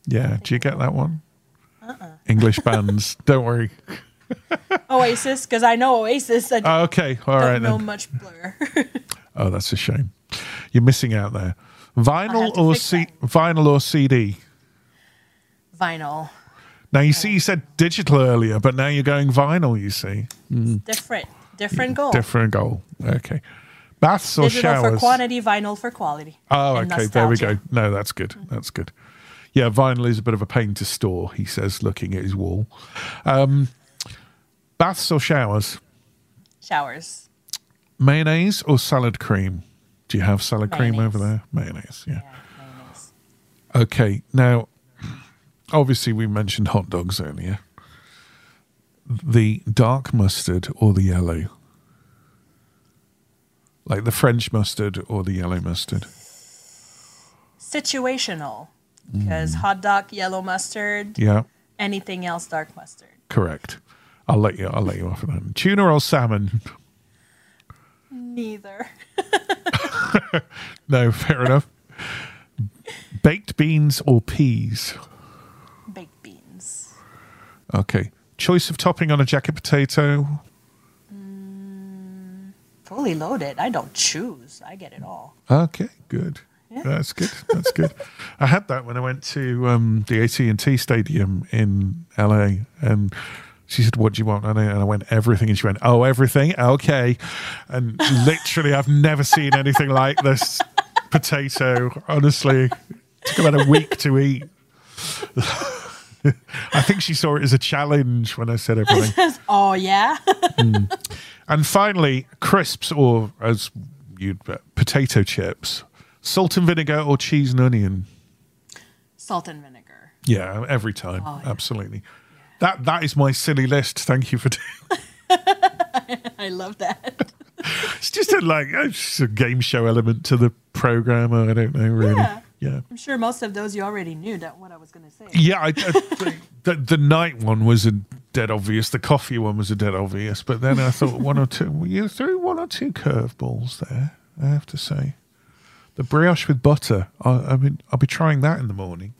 Yeah, do you get that one? Uh-uh. English bands. Don't worry. Oasis, because I know Oasis. I Oh, okay, all don't right know then. much Blur. Oh, that's a shame. You're missing out there. Vinyl or C- vinyl or CD? Vinyl. Now you see, you said digital earlier, but now you're going vinyl. You see, Mm, Different. Different goal. different goal. Okay, baths or showers? Digital for quantity, vinyl for quality. Oh, and okay. There we go. No, that's good. That's good. Yeah, vinyl is a bit of a pain to store. He says, looking at his wall. Um, baths or showers? Showers. Mayonnaise or salad cream? Do you have salad cream over there? Mayonnaise. Yeah. Okay. Now, obviously, we mentioned hot dogs earlier. The dark mustard or the yellow? Like the French mustard or the yellow mustard? Situational. Mm. Because hot dog, yellow mustard, Yeah, anything else, dark mustard. correct. I'll let you. I'll let you off of that. Tuna or salmon? Neither. No, fair enough. Baked beans or peas? Baked beans. Okay. Choice of topping on a jacket potato. Fully loaded. I don't choose. I get it all. Okay, good. That's good. That's good. I had that when I went to um, the AT and T Stadium in LA, and she said, "What do you want?" And I, and I went, "Everything." And she went, "Oh, everything? Okay." And literally, I've never seen anything like this potato. Honestly, it took about a week to eat. I think she saw it as a challenge when I said everything. oh, yeah? Hmm. And finally, crisps or as you'd bet, potato chips, salt and vinegar or cheese and onion. Salt and vinegar. Yeah, every time, Oh, yeah. absolutely. That that is my silly list. Thank you for doing. I love that. It's just a, like uh, it's just a game show element to the program. I don't know really. Yeah. Yeah, I'm sure most of those you already knew that what I was going to say. yeah. I, I, the the night one was a dead obvious. The coffee one was a dead obvious. But then I thought one or two. well, You threw one or two curveballs there. I have to say, the brioche with butter. I, I mean, I'll be trying that in the morning.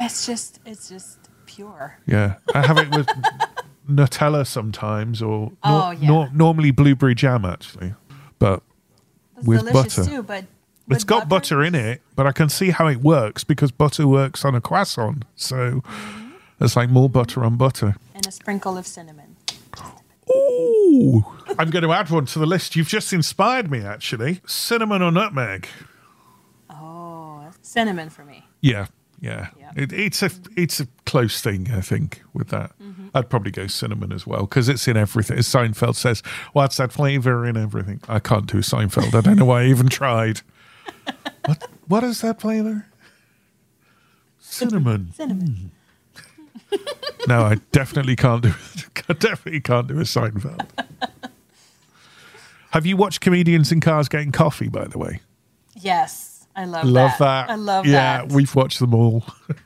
It's just, it's just pure. Yeah, I have it with Nutella sometimes, or Oh, yeah. nor- normally blueberry jam actually, but It's with butter. too, but It's with got butter? in it, but I can see how it works because butter works on a croissant. So Mm-hmm. it's like more butter on butter. and a sprinkle of cinnamon. Ooh, I'm going to add one to the list. You've just inspired me actually. Cinnamon or nutmeg? Oh, cinnamon for me. Yeah, yeah. Yeah. It, it's a it's a close thing, I think, with that. Mm-hmm. I'd probably go cinnamon as well because it's in everything. As Seinfeld says, "What's that flavor in everything?" I can't do Seinfeld. I don't know why I even tried. what What is that flavor? Cinnamon. Cinnamon. No, I definitely can't do. I definitely can't do a Seinfeld. Have you watched comedians in cars getting coffee? By the way, Yes, I love, love that. that. I love yeah, that. Yeah, we've watched them all.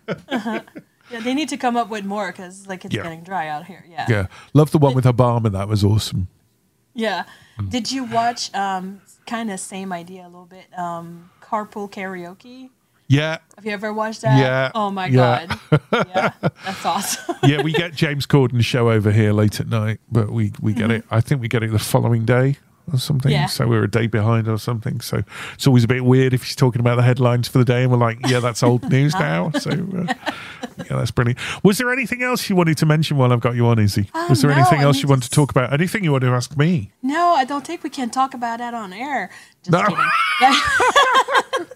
Yeah, they need to come up with more because like it's Yeah. getting dry out here. Yeah. Yeah, love the one with Obama. That was awesome. Yeah. Mm. Did you watch um kind of same idea a little bit um carpool karaoke? Yeah, Have you ever watched that? Yeah, Oh my yeah. god. yeah. That's awesome. yeah, we get James Corden's show over here late at night, but we we get it. I think we get it the following day or something. Yeah. So we're a day behind or something. So it's always a bit weird if he's talking about the headlines for the day, and we're like, yeah, that's old news now. So uh, yeah, that's brilliant. Was there anything else you wanted to mention while I've got you on, Izzy? Oh, Was there no, anything I else mean, you want to talk about? Anything you want to ask me? no, I don't think we can talk about that on air. Just No.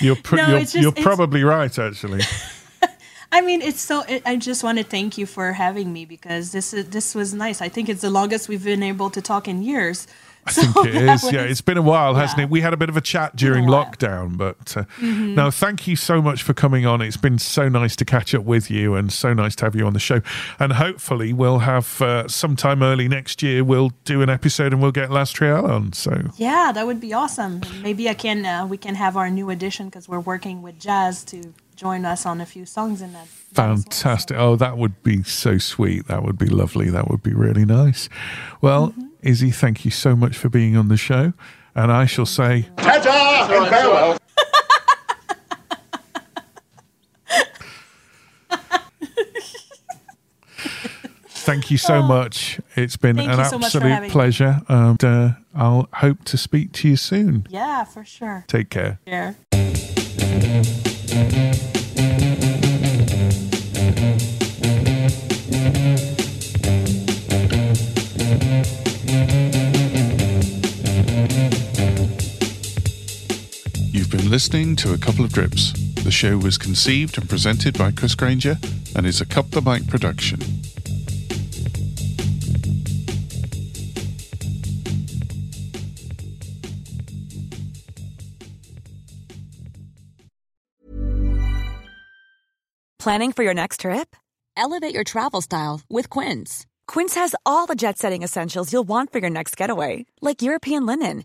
You're pr- No, you're, just- you're probably right, actually. I mean, it's so. It, I just want to thank you for having me because this is this was nice. I think it's the longest we've been able to talk in years. I think it is. is. yeah, it's been a while, hasn't it? We had a bit of a chat during a lockdown, but uh, Mm-hmm. no, thank you so much for coming on. It's been so nice to catch up with you and so nice to have you on the show. And hopefully, we'll have uh, sometime early next year, we'll do an episode and we'll get Las Treal on. So, Yeah, that would be awesome. Maybe I can. Uh, we can have our new edition because we're working with Jazz to join us on a few songs in that. as well. fantastic. Oh, that would be so sweet. That would be lovely. That would be really nice. Well, Mm-hmm. Izzy, thank you so much for being on the show. And I shall say, Ta-ta and farewell. thank you so much. It's been Oh. Thank an you so absolute pleasure. And uh, I'll hope to speak to you soon. Yeah, for sure. Take care. Yeah. You've listening to A Couple of Drips. The show was conceived and presented by Chris Granger and is a Cup the Mic production. Planning for your next trip? Elevate your travel style with Quince. Quince has all the jet setting essentials you'll want for your next getaway, like European linen,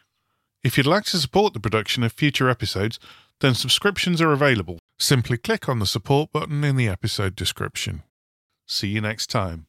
If you'd like to support the production of future episodes, then subscriptions are available. Simply click on the support button in the episode description. See you next time.